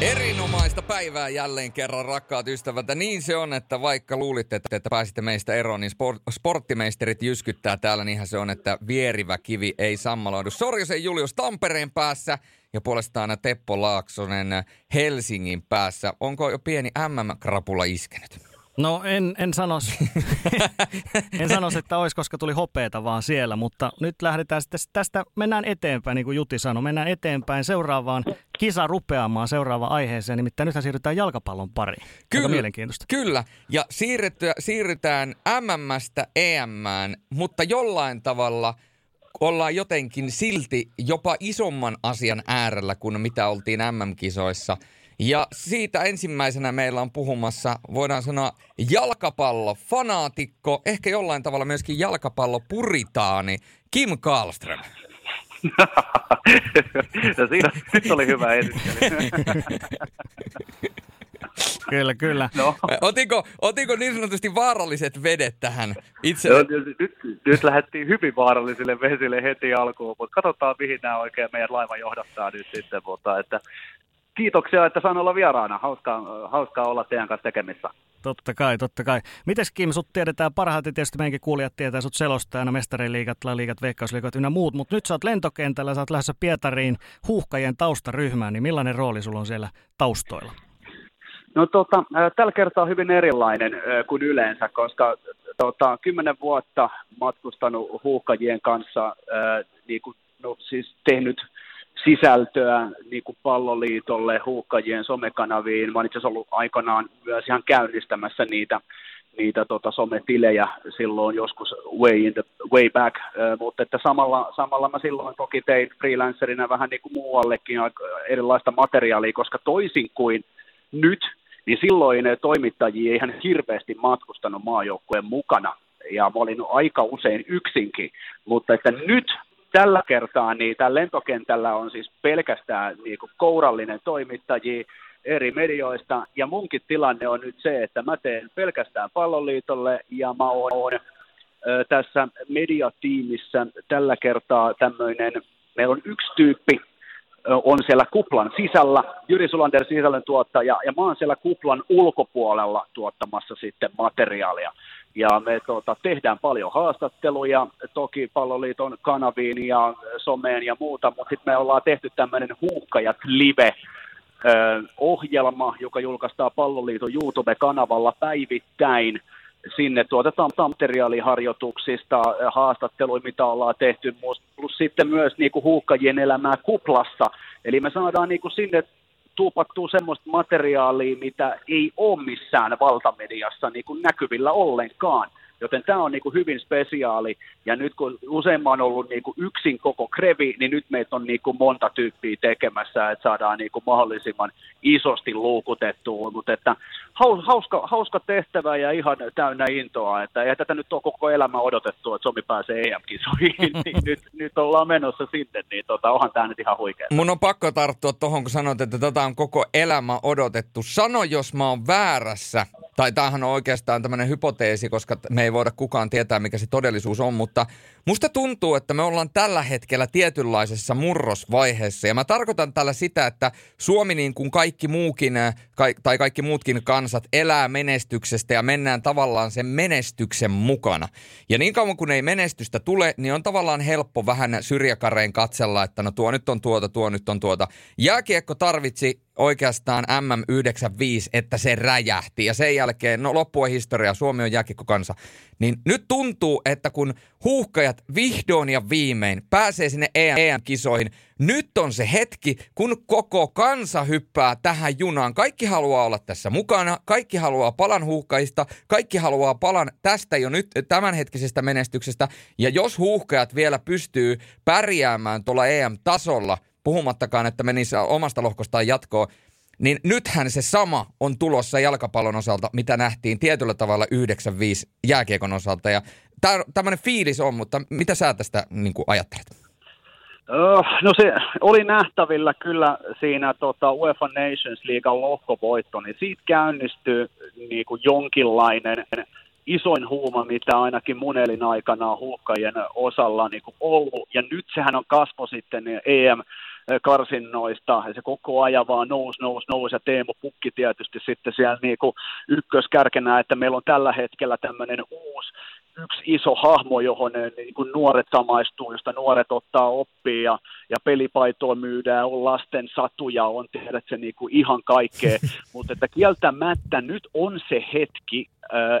Erinomaista päivää jälleen kerran, rakkaat ystävät. Ja niin se on, että vaikka luulitte, että, pääsitte meistä eroon, niin sport, sporttimeisterit jyskyttää täällä. Niinhän se on, että vierivä kivi ei sammaloidu. Sorjosen Julius Tampereen päässä ja puolestaan Teppo Laaksonen Helsingin päässä. Onko jo pieni MM-krapula iskenyt? No en, en sanoisi, en sanoisi, että olisi, koska tuli hopeeta vaan siellä, mutta nyt lähdetään sitten tästä, mennään eteenpäin, niin kuin Juti sanoi, mennään eteenpäin seuraavaan kisa rupeamaan seuraavaan aiheeseen, nimittäin nythän siirrytään jalkapallon pariin. Kyllä, mielenkiintoista. Kyllä, ja siirrytään MMstä EMään, mutta jollain tavalla ollaan jotenkin silti jopa isomman asian äärellä kuin mitä oltiin MM-kisoissa – ja siitä ensimmäisenä meillä on puhumassa, voidaan sanoa, jalkapallo, fanaatikko, ehkä jollain tavalla myöskin jalkapallo puritaani, Kim Karlström. no siinä nyt oli hyvä esittely. kyllä, kyllä. No. Otiko, otiko niin sanotusti vaaralliset vedet tähän itse? No, nyt, nyt lähdettiin hyvin vaarallisille vesille heti alkuun, mutta katsotaan mihin nämä oikein meidän laiva johdattaa nyt sitten. Mutta että kiitoksia, että saan olla vieraana. Hauskaa, hauskaa olla teidän kanssa tekemissä. Totta kai, totta kai. Mites Kim, sut tiedetään parhaiten, tietysti meidänkin kuulijat tietää sut selostajana, mestariliigat, liigat, veikkausliigat ynnä muut, mutta nyt sä oot lentokentällä, sä oot lähdössä Pietariin huuhkajien taustaryhmään, niin millainen rooli sulla on siellä taustoilla? No tota, tällä kertaa hyvin erilainen kuin yleensä, koska tota, kymmenen vuotta matkustanut huuhkajien kanssa, niin kuin, no, siis tehnyt sisältöä niin kuin palloliitolle, huuhkajien somekanaviin. Mä olen itse ollut aikanaan myös ihan käynnistämässä niitä, niitä tota, sometilejä silloin joskus way, in the, way back, uh, mutta että samalla, samalla mä silloin toki tein freelancerina vähän niin kuin muuallekin erilaista materiaalia, koska toisin kuin nyt, niin silloin toimittajia ei ihan hirveästi matkustanut maajoukkueen mukana, ja mä olin aika usein yksinkin, mutta että nyt tällä kertaa niin tällä lentokentällä on siis pelkästään niin kuin kourallinen toimittajia eri medioista, ja munkin tilanne on nyt se, että mä teen pelkästään palloliitolle, ja mä oon tässä mediatiimissä tällä kertaa tämmöinen, meillä on yksi tyyppi, on siellä kuplan sisällä, Jyri Sulander sisällön tuottaja, ja mä oon siellä kuplan ulkopuolella tuottamassa sitten materiaalia. Ja me tuota, tehdään paljon haastatteluja, toki palloliiton kanaviin ja someen ja muuta, mutta sitten me ollaan tehty tämmöinen Huuhkajat live, ohjelma, joka julkaistaan palloliiton YouTube-kanavalla päivittäin. Sinne tuotetaan materiaaliharjoituksista, haastatteluja, mitä ollaan tehty, plus sitten myös niin kuin huuhkajien elämää kuplassa. Eli me saadaan niin kuin sinne tuupattuu semmoista materiaalia, mitä ei ole missään valtamediassa niin kuin näkyvillä ollenkaan. Joten tämä on niin kuin hyvin spesiaali. Ja nyt kun useimman on ollut niin kuin yksin koko krevi, niin nyt meitä on niin kuin monta tyyppiä tekemässä, että saadaan niin kuin mahdollisimman isosti luukutettua. Mutta että hauska, hauska tehtävä ja ihan täynnä intoa. Että ei tätä nyt ole koko elämä odotettu, että Suomi pääsee EM-kisoihin. niin nyt, nyt ollaan menossa sinne, niin tota, onhan tämä nyt ihan huikea. Mun on pakko tarttua tuohon, kun sanoit, että tätä on koko elämä odotettu. Sano, jos mä oon väärässä tai tämähän on oikeastaan tämmöinen hypoteesi, koska me ei voida kukaan tietää, mikä se todellisuus on, mutta musta tuntuu, että me ollaan tällä hetkellä tietynlaisessa murrosvaiheessa. Ja mä tarkoitan tällä sitä, että Suomi niin kuin kaikki muukin, äh, tai kaikki muutkin kansat elää menestyksestä ja mennään tavallaan sen menestyksen mukana. Ja niin kauan kuin ei menestystä tule, niin on tavallaan helppo vähän syrjäkareen katsella, että no tuo nyt on tuota, tuo nyt on tuota. Jääkiekko tarvitsi oikeastaan MM95, että se räjähti. Ja sen jälkeen, no loppua historia, Suomi on kansa. Niin nyt tuntuu, että kun huuhkajat vihdoin ja viimein pääsee sinne EM-kisoihin, nyt on se hetki, kun koko kansa hyppää tähän junaan. Kaikki haluaa olla tässä mukana, kaikki haluaa palan huuhkajista, kaikki haluaa palan tästä jo nyt tämänhetkisestä menestyksestä. Ja jos huuhkajat vielä pystyy pärjäämään tuolla EM-tasolla – puhumattakaan, että menisi omasta lohkostaan jatkoon, niin nythän se sama on tulossa jalkapallon osalta, mitä nähtiin tietyllä tavalla 95 jääkiekon osalta. Ja tämmöinen fiilis on, mutta mitä sä tästä niin kuin ajattelet? No se oli nähtävillä kyllä siinä tota, UEFA Nations League lohkovoitto, niin siitä käynnistyy niin kuin jonkinlainen isoin huuma, mitä ainakin mun aikana on osalla niin kuin ollut. Ja nyt sehän on kasvo sitten EM karsinnoista, ja se koko ajan vaan nousi, nousi, nousi, ja Teemu Pukki tietysti sitten siellä niin kuin ykköskärkenä, että meillä on tällä hetkellä tämmöinen uusi yksi iso hahmo, johon niin kuin nuoret samaistuu, josta nuoret ottaa oppia ja, ja pelipaitoa myydään, on lasten satuja, on tehdä se niin kuin ihan kaikkea, mutta että kieltämättä nyt on se hetki,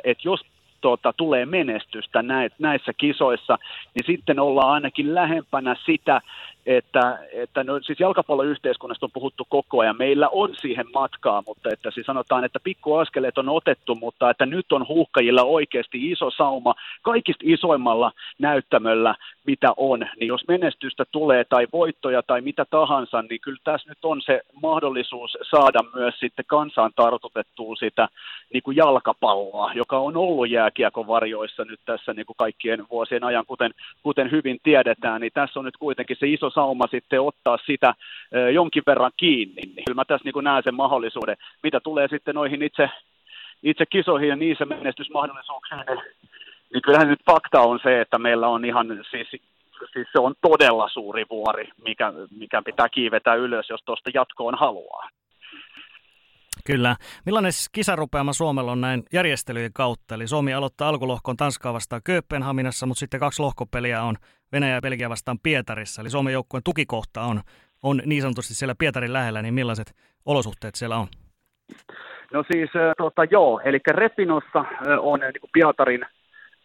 että jos tuota, tulee menestystä näissä kisoissa, niin sitten ollaan ainakin lähempänä sitä, että, että no, siis jalkapalloyhteiskunnasta on puhuttu koko ajan. Meillä on siihen matkaa, mutta että siis sanotaan, että pikkuaskeleet on otettu, mutta että nyt on huuhkajilla oikeasti iso sauma kaikista isoimmalla näyttämöllä, mitä on. Niin jos menestystä tulee tai voittoja tai mitä tahansa, niin kyllä tässä nyt on se mahdollisuus saada myös sitten kansaan tartutettua sitä niin kuin jalkapalloa, joka on ollut jääkiekon varjoissa nyt tässä niin kuin kaikkien vuosien ajan, kuten, kuten hyvin tiedetään, niin tässä on nyt kuitenkin se iso sauma sitten ottaa sitä jonkin verran kiinni. Niin kyllä mä tässä niin näen sen mahdollisuuden, mitä tulee sitten noihin itse, itse kisoihin ja niissä menestysmahdollisuuksiin, niin, niin kyllähän nyt fakta on se, että meillä on ihan siis siis se on todella suuri vuori, mikä, mikä pitää kiivetä ylös, jos tuosta jatkoon haluaa. Kyllä. Millainen kisarupeama Suomella on näin järjestelyjen kautta? Eli Suomi aloittaa alkulohkon Tanskaa vastaan Kööpenhaminassa, mutta sitten kaksi lohkopeliä on Venäjä ja Belgia vastaan Pietarissa. Eli Suomen joukkueen tukikohta on, on niin sanotusti siellä Pietarin lähellä, niin millaiset olosuhteet siellä on? No siis tota, joo, eli Repinossa on niin kuin Pietarin,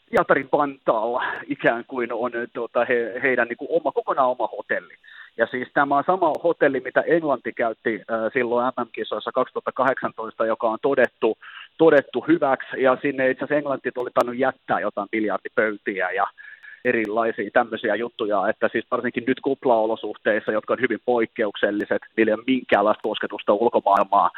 Pietarin pantaalla ikään kuin on tota, he, heidän niin kuin oma, kokonaan oma hotelli. Ja siis tämä on sama hotelli, mitä Englanti käytti silloin MM-kisoissa 2018, joka on todettu, todettu hyväksi, ja sinne itse asiassa Englanti oli tainnut jättää jotain miljardipöytiä ja erilaisia tämmöisiä juttuja, että siis varsinkin nyt kuplaolosuhteissa, jotka on hyvin poikkeukselliset, niillä ei ole minkäänlaista kosketusta ulkomaailmaa,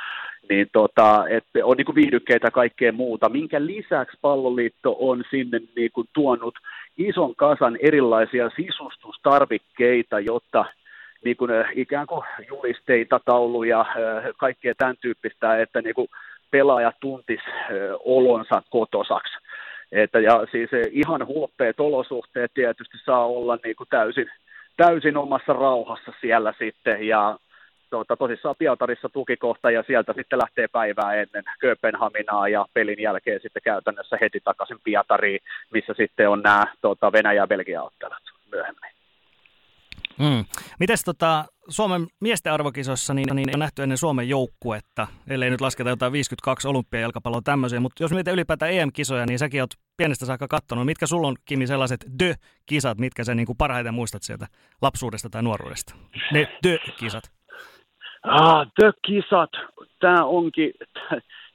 niin tota, että on niin kuin viihdykkeitä ja kaikkea muuta, minkä lisäksi palloliitto on sinne niin kuin tuonut ison kasan erilaisia sisustustarvikkeita, jotta niin kuin, äh, ikään kuin julisteita, tauluja, äh, kaikkea tämän tyyppistä, että niin kuin pelaaja tuntis äh, olonsa kotosaksi. Että, ja siis ihan huoppeet olosuhteet tietysti saa olla niin kuin täysin, täysin omassa rauhassa siellä sitten, ja tuota, tosissaan Pietarissa tukikohta, ja sieltä sitten lähtee päivää ennen Kööpenhaminaa, ja pelin jälkeen sitten käytännössä heti takaisin Pietariin, missä sitten on nämä tuota, Venäjä- ja Belgia-ottelut myöhemmin. Mm. Mites tota, Suomen miesten arvokisossa niin, niin on nähty ennen Suomen joukkuetta, ellei nyt lasketa jotain 52 olympiajalkapalloa tämmöisiä, mutta jos mietit ylipäätään EM-kisoja, niin säkin oot pienestä saakka katsonut. Mitkä sulla on, Kimi, sellaiset dö-kisat, mitkä sä niin kuin parhaiten muistat sieltä lapsuudesta tai nuoruudesta? Ne dö-kisat. Ah, dö-kisat. Tämä onkin,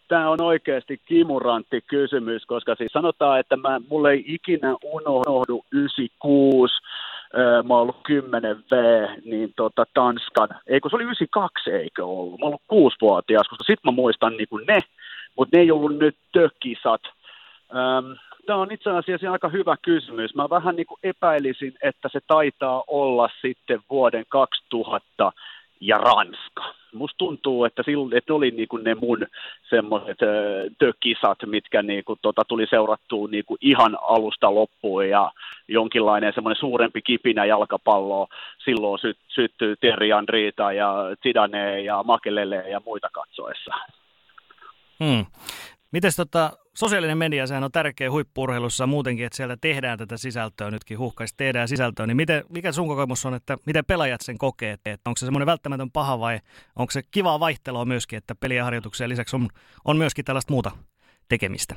tämä on oikeasti kimurantti kysymys, koska siis sanotaan, että mä, mulle ei ikinä unohdu 96, mä oon ollut 10 V, niin tota Tanskan, eikö se oli 92 eikö ollut, mä oon ollut kuusivuotias, koska sit mä muistan niin kuin ne, mutta ne ei ollut nyt tökisat. Tämä on itse asiassa aika hyvä kysymys. Mä vähän niin kuin epäilisin, että se taitaa olla sitten vuoden 2000 ja Ranska. Musta tuntuu, että, silloin, että oli niin kuin ne mun semmoiset tökisat, mitkä niin kuin, tota, tuli seurattua niin kuin ihan alusta loppuun ja jonkinlainen semmoinen suurempi kipinä jalkapalloa silloin sy- syttyy Terri Andriita ja Zidane ja Makelele ja muita katsoessa. Hmm. Mites tota, sosiaalinen media, sehän on tärkeä huippurheilussa muutenkin, että sieltä tehdään tätä sisältöä nytkin, huhkaista tehdään sisältöä, niin miten, mikä sun kokemus on, että miten pelaajat sen kokee, että onko se semmoinen välttämätön paha vai onko se kivaa vaihtelua myöskin, että peliä harjoituksia lisäksi on, on myöskin tällaista muuta tekemistä?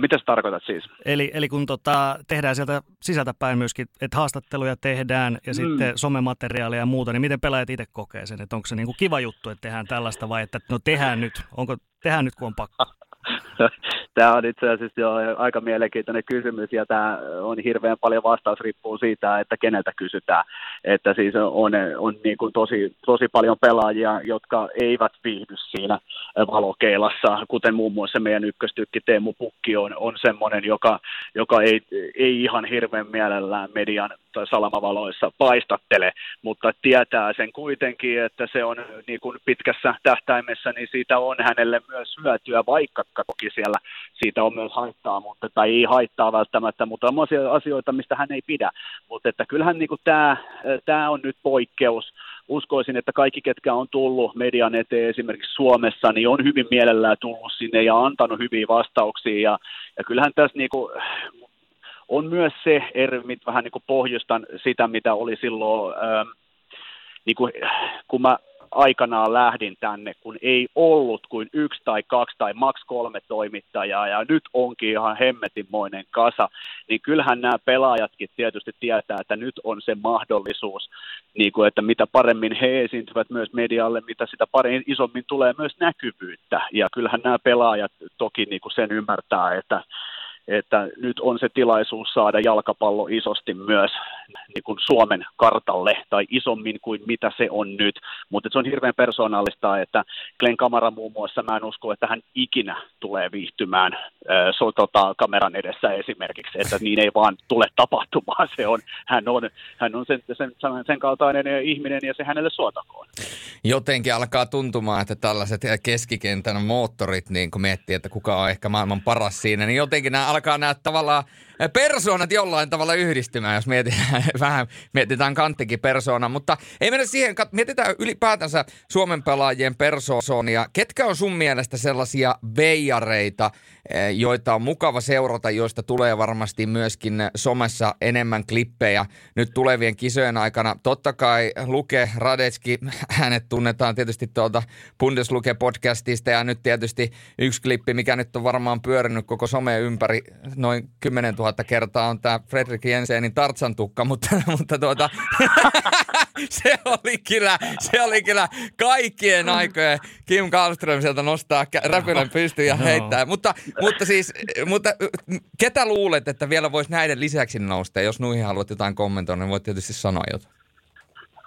Mitä sä tarkoitat siis? Eli, eli kun tota, tehdään sieltä sisältä päin myöskin, että haastatteluja tehdään ja mm. sitten somemateriaalia ja muuta, niin miten pelaajat itse kokee sen? Että onko se niinku kiva juttu, että tehdään tällaista vai että no tehdään nyt, onko tehdään nyt kun on pakko? Tämä on itse asiassa jo aika mielenkiintoinen kysymys ja tämä on hirveän paljon vastaus riippuu siitä, että keneltä kysytään. Että siis on, on niin kuin tosi, tosi paljon pelaajia, jotka eivät viihdy siinä valokeilassa, kuten muun muassa meidän ykköstykki Teemu Pukki on, on semmoinen, joka, joka ei, ei ihan hirveän mielellään median salamavaloissa paistattele, mutta tietää sen kuitenkin, että se on niin kuin pitkässä tähtäimessä, niin siitä on hänelle myös hyötyä, vaikka toki siellä siitä on myös haittaa, mutta, tai ei haittaa välttämättä, mutta on asioita, mistä hän ei pidä. Mutta että kyllähän niin kuin tämä, tämä on nyt poikkeus, uskoisin, että kaikki, ketkä on tullut median eteen esimerkiksi Suomessa, niin on hyvin mielellään tullut sinne ja antanut hyviä vastauksia. Ja, ja kyllähän tässä niin kuin, on myös se eri, vähän niin kuin pohjustan sitä, mitä oli silloin, ähm, niin kuin, kun mä aikanaan lähdin tänne, kun ei ollut kuin yksi tai kaksi tai maks kolme toimittajaa ja nyt onkin ihan hemmetinmoinen kasa, niin kyllähän nämä pelaajatkin tietysti tietää, että nyt on se mahdollisuus, niin kuin, että mitä paremmin he esiintyvät myös medialle, mitä sitä paremmin isommin tulee myös näkyvyyttä. Ja kyllähän nämä pelaajat toki niin kuin sen ymmärtää, että että nyt on se tilaisuus saada jalkapallo isosti myös niin kuin Suomen kartalle tai isommin kuin mitä se on nyt. Mutta se on hirveän persoonallista, että Glenn Kamara muun muassa, mä en usko, että hän ikinä tulee viihtymään äh, so, tota, kameran edessä esimerkiksi, että niin ei vaan tule tapahtumaan. Se on, hän on, hän on sen, sen, sen kaltainen ihminen ja se hänelle suotakoon. Jotenkin alkaa tuntumaan, että tällaiset keskikentän moottorit, niin kun miettii, että kuka on ehkä maailman paras siinä, niin jotenkin nämä alkaa nämä tavallaan persoonat jollain tavalla yhdistymään, jos mietitään, vähän mietitään kanttikin persoona, mutta ei mennä siihen, mietitään ylipäätänsä Suomen pelaajien persoonia. Ketkä on sun mielestä sellaisia veijareita, joita on mukava seurata, joista tulee varmasti myöskin somessa enemmän klippejä nyt tulevien kisojen aikana. Totta kai Luke Radetski, hänet tunnetaan tietysti tuolta Bundesluke-podcastista ja nyt tietysti yksi klippi, mikä nyt on varmaan pyörinyt koko some ympäri noin 10 000 tuhatta kertaa on tämä Fredrik Jensenin Tartsan tukka, mutta, mutta tuota, se oli kyllä, se oli kyllä kaikkien aikojen Kim Karlström sieltä nostaa räpylän pystyyn ja heittää. mutta, mutta siis, mutta ketä luulet, että vielä voisi näiden lisäksi nousta? Jos nuihin haluat jotain kommentoida, niin voit tietysti sanoa jotain.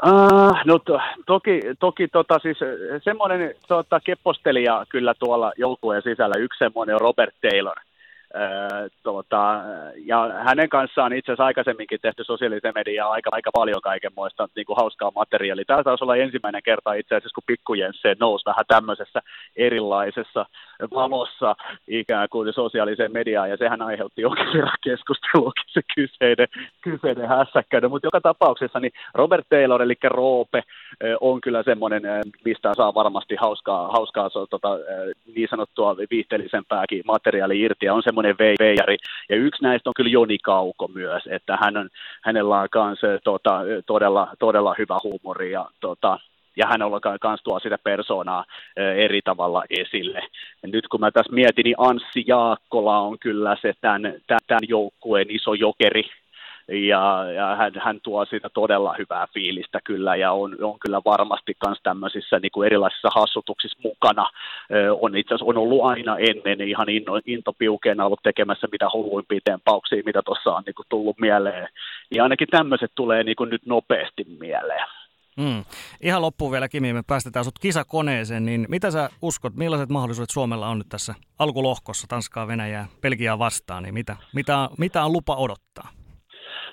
Uh, no to, toki, toki tota, siis, semmoinen tota, keppostelija kyllä tuolla joukkueen sisällä, yksi semmoinen on Robert Taylor – tuota, ja hänen kanssaan itse asiassa aikaisemminkin tehty sosiaalisen mediaa aika, aika paljon kaikenmoista niin kuin hauskaa materiaalia. Tämä taisi olla ensimmäinen kerta itse asiassa, kun pikkujense nousi vähän tämmöisessä erilaisessa valossa ikään kuin sosiaaliseen mediaan, ja sehän aiheutti jonkin verran keskusteluakin se kyseinen, kyseinen hässäkkä. No, mutta joka tapauksessa niin Robert Taylor, eli Roope, on kyllä semmoinen, mistä saa varmasti hauskaa, hauskaa tota, niin sanottua viihteellisempääkin materiaalia irti, ja on semmoinen veijari. Ja yksi näistä on kyllä Joni Kauko myös, että hän on, hänellä on myös tota, todella, todella hyvä huumori, ja tota, ja hänellä myös tuo sitä persoonaa eri tavalla esille. Ja nyt kun mä tässä mietin, niin Anssi Jaakkola on kyllä se tämän, tämän joukkueen iso jokeri, ja, ja hän, hän tuo siitä todella hyvää fiilistä kyllä ja on, on kyllä varmasti myös tämmöisissä niin kuin erilaisissa hassutuksissa mukana. on itse asiassa on ollut aina ennen ihan inno, intopiukeena ollut tekemässä mitä hulluimpia tempauksia, mitä tuossa on niin kuin tullut mieleen. Ja ainakin tämmöiset tulee niin kuin nyt nopeasti mieleen. Mm. Ihan loppuun vielä Kimi, me päästetään sut kisakoneeseen, niin mitä sä uskot, millaiset mahdollisuudet Suomella on nyt tässä alkulohkossa Tanskaa, Venäjää, Belgiaa vastaan, niin mitä, mitä, mitä on lupa odottaa?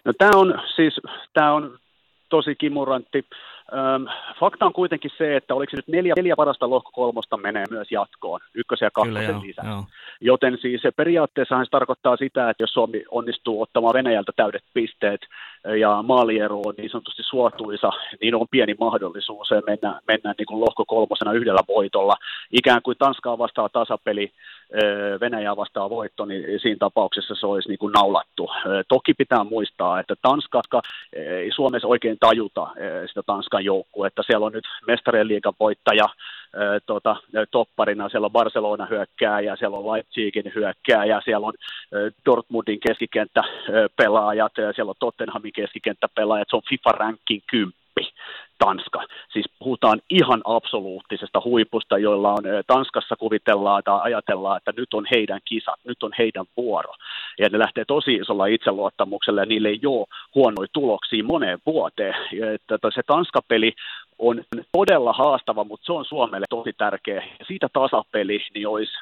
No tämä on siis, tämä on tosi kimurantti. Öm, fakta on kuitenkin se, että oliko se nyt neljä, neljä parasta lohko kolmosta menee myös jatkoon, ykkösen ja kakkosen lisää. Joten siis se periaatteessa se tarkoittaa sitä, että jos Suomi onnistuu ottamaan Venäjältä täydet pisteet ja maaliero on niin sanotusti suotuisa, niin on pieni mahdollisuus mennä, mennä niin kuin lohko kolmosena yhdellä voitolla. Ikään kuin Tanskaa vastaa tasapeli, Venäjää vastaa voitto, niin siinä tapauksessa se olisi niin kuin naulattu. Toki pitää muistaa, että Tanska ei Suomessa oikein tajuta sitä Tanskan joukkuetta. Siellä on nyt mestarien liigan voittaja, tota, topparina, siellä on Barcelona hyökkää ja siellä on Leipzigin hyökkää ja siellä on Dortmundin keskikenttäpelaajat ja siellä on Tottenhamin keskikenttäpelaajat, se on FIFA-rankin 10 Tanska. Siis puhutaan ihan absoluuttisesta huipusta, joilla on Tanskassa kuvitellaan tai ajatellaan, että nyt on heidän kisat, nyt on heidän vuoro. Ja ne lähtee tosi isolla itseluottamuksella ja niille ei ole huonoja tuloksia moneen vuoteen. Että se Tanska-peli on todella haastava, mutta se on Suomelle tosi tärkeä. Siitä tasapeli niin olisi,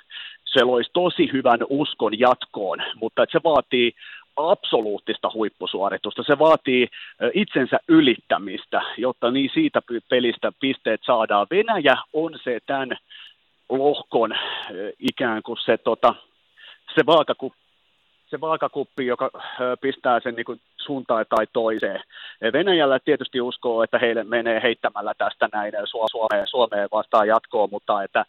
se loisi tosi hyvän uskon jatkoon, mutta se vaatii absoluuttista huippusuoritusta. Se vaatii itsensä ylittämistä, jotta niin siitä pelistä pisteet saadaan. Venäjä on se tämän lohkon ikään kuin se, tota, se vaakakuppi se vaakakuppi, joka pistää sen niin suuntaan tai toiseen. Venäjällä tietysti uskoo, että heille menee heittämällä tästä näin Suomeen, Suomeen vastaan jatkoon, mutta että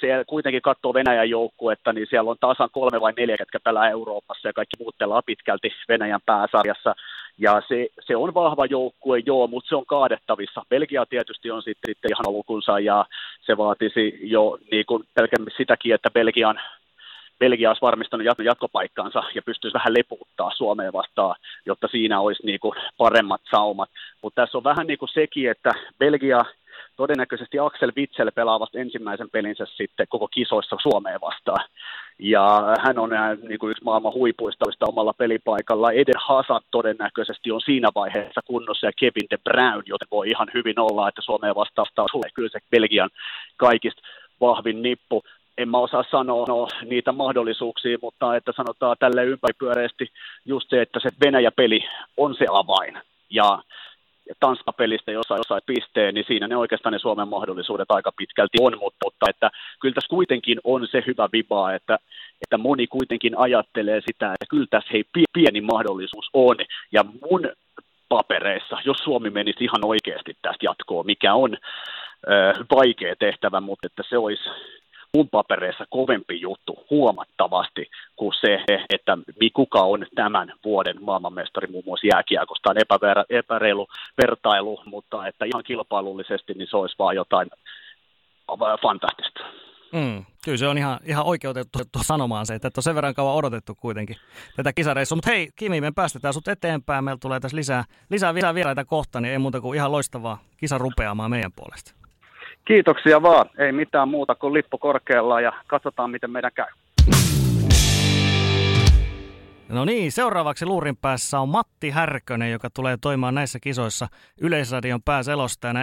se kuitenkin katsoo Venäjän joukkuetta, niin siellä on tasan kolme vai neljä, ketkä pelaa Euroopassa ja kaikki muut pelaa pitkälti Venäjän pääsarjassa. Ja se, se on vahva joukkue, joo, mutta se on kaadettavissa. Belgia tietysti on sitten, sitten ihan lukunsa ja se vaatisi jo niin kuin pelkästään sitäkin, että Belgian Belgia olisi varmistanut jatkopaikkaansa ja pystyisi vähän lepuuttaa Suomeen vastaan, jotta siinä olisi niin kuin paremmat saumat. Mutta tässä on vähän niin kuin sekin, että Belgia todennäköisesti Axel Witsel pelaa vasta ensimmäisen pelinsä sitten koko kisoissa Suomeen vastaan. Ja hän on niin kuin yksi maailman huipuista omalla pelipaikalla. Eden Hazard todennäköisesti on siinä vaiheessa kunnossa ja Kevin De Bruyne, joten voi ihan hyvin olla, että Suomeen vastaan kyllä se Belgian kaikista vahvin nippu en mä osaa sanoa no, niitä mahdollisuuksia, mutta että sanotaan tälle ympäripyöreästi just se, että se Venäjä-peli on se avain. Ja Tanska-pelistä jossain, jossain pisteen, niin siinä ne oikeastaan ne Suomen mahdollisuudet aika pitkälti on, mutta, mutta että kyllä tässä kuitenkin on se hyvä viba, että, että moni kuitenkin ajattelee sitä, että kyllä tässä hei, pieni mahdollisuus on, ja mun papereissa, jos Suomi menisi ihan oikeasti tästä jatkoon, mikä on ö, vaikea tehtävä, mutta että se olisi mun papereissa kovempi juttu huomattavasti kuin se, että kuka on tämän vuoden maailmanmestari muun muassa jääkiekosta. On epäver, epäreilu vertailu, mutta että ihan kilpailullisesti niin se olisi vaan jotain fantastista. Mm, kyllä se on ihan, ihan oikeutettu sanomaan se, että on sen verran kauan odotettu kuitenkin tätä kisareissua. Mutta hei Kimi, me päästetään sut eteenpäin. Meillä tulee tässä lisää, lisää, vieraita kohta, niin ei muuta kuin ihan loistavaa kisa rupeamaan meidän puolesta. Kiitoksia vaan. Ei mitään muuta kuin lippu korkealla ja katsotaan, miten meidän käy. No niin, seuraavaksi luurin päässä on Matti Härkönen, joka tulee toimimaan näissä kisoissa Yleisradion pääselostajana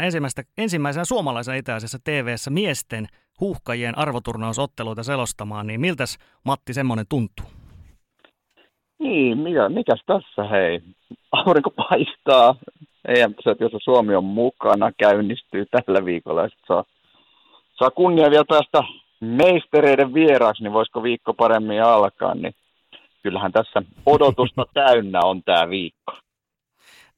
ensimmäisenä suomalaisena itse asiassa TV-ssä miesten huuhkajien arvoturnausotteluita selostamaan. Niin miltäs Matti semmoinen tuntuu? Niin, mikä, mikäs tässä hei? Aurinko paistaa, em jossa Suomi on mukana, käynnistyy tällä viikolla ja saa, saa kunnia vielä päästä meistereiden vieraaksi, niin voisiko viikko paremmin alkaa, niin kyllähän tässä odotusta täynnä on tämä viikko.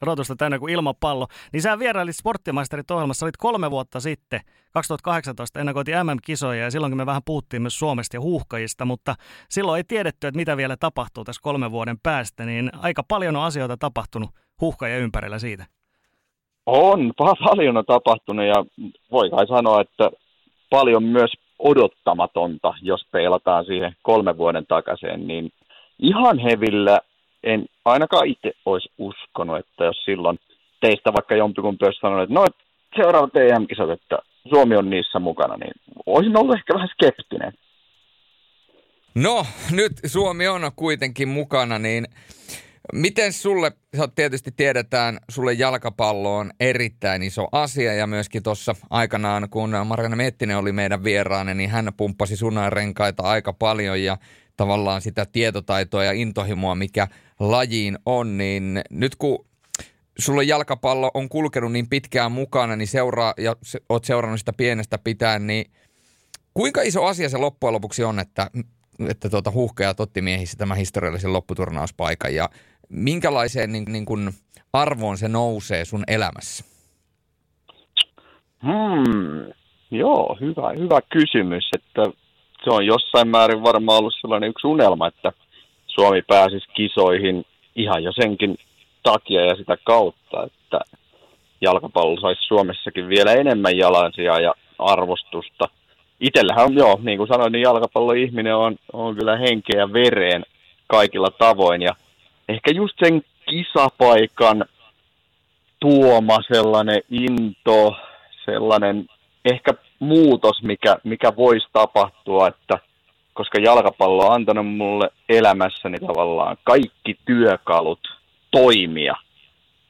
Odotusta täynnä kuin ilmapallo. Niin sä vierailit Sporttimaisterit ohjelmassa, olit kolme vuotta sitten, 2018, ennakoitiin MM-kisoja ja silloinkin me vähän puhuttiin myös Suomesta ja huuhkajista, mutta silloin ei tiedetty, että mitä vielä tapahtuu tässä kolmen vuoden päästä, niin aika paljon on asioita tapahtunut huuhkajien ympärillä siitä. On, paljon on tapahtunut ja voi kai sanoa, että paljon myös odottamatonta, jos peilataan siihen kolme vuoden takaisin, niin ihan hevillä en ainakaan itse olisi uskonut, että jos silloin teistä vaikka jompikumpi olisi sanonut, että no seuraavat EM-kisat, että Suomi on niissä mukana, niin olisin ollut ehkä vähän skeptinen. No, nyt Suomi on kuitenkin mukana, niin Miten sulle, sä tietysti tiedetään, sulle jalkapallo on erittäin iso asia ja myöskin tuossa aikanaan, kun Marianne Mettinen oli meidän vieraana, niin hän pumppasi renkaita aika paljon ja tavallaan sitä tietotaitoa ja intohimoa, mikä lajiin on, niin nyt kun sulle jalkapallo on kulkenut niin pitkään mukana, niin seuraa, ja oot seurannut sitä pienestä pitään, niin kuinka iso asia se loppujen lopuksi on, että, että tuota, huuhkajat otti miehissä tämän historiallisen lopputurnauspaikan ja minkälaiseen niin, niin kuin arvoon se nousee sun elämässä? Hmm, joo, hyvä, hyvä kysymys. Että se on jossain määrin varmaan ollut sellainen yksi unelma, että Suomi pääsisi kisoihin ihan jo senkin takia ja sitä kautta, että jalkapallo saisi Suomessakin vielä enemmän jalansia ja arvostusta. Itsellähän joo, niin kuin sanoin, niin jalkapalloihminen on, on kyllä henkeä vereen kaikilla tavoin ja ehkä just sen kisapaikan tuoma sellainen into, sellainen ehkä muutos, mikä, mikä voisi tapahtua, että koska jalkapallo on antanut mulle elämässäni tavallaan kaikki työkalut toimia.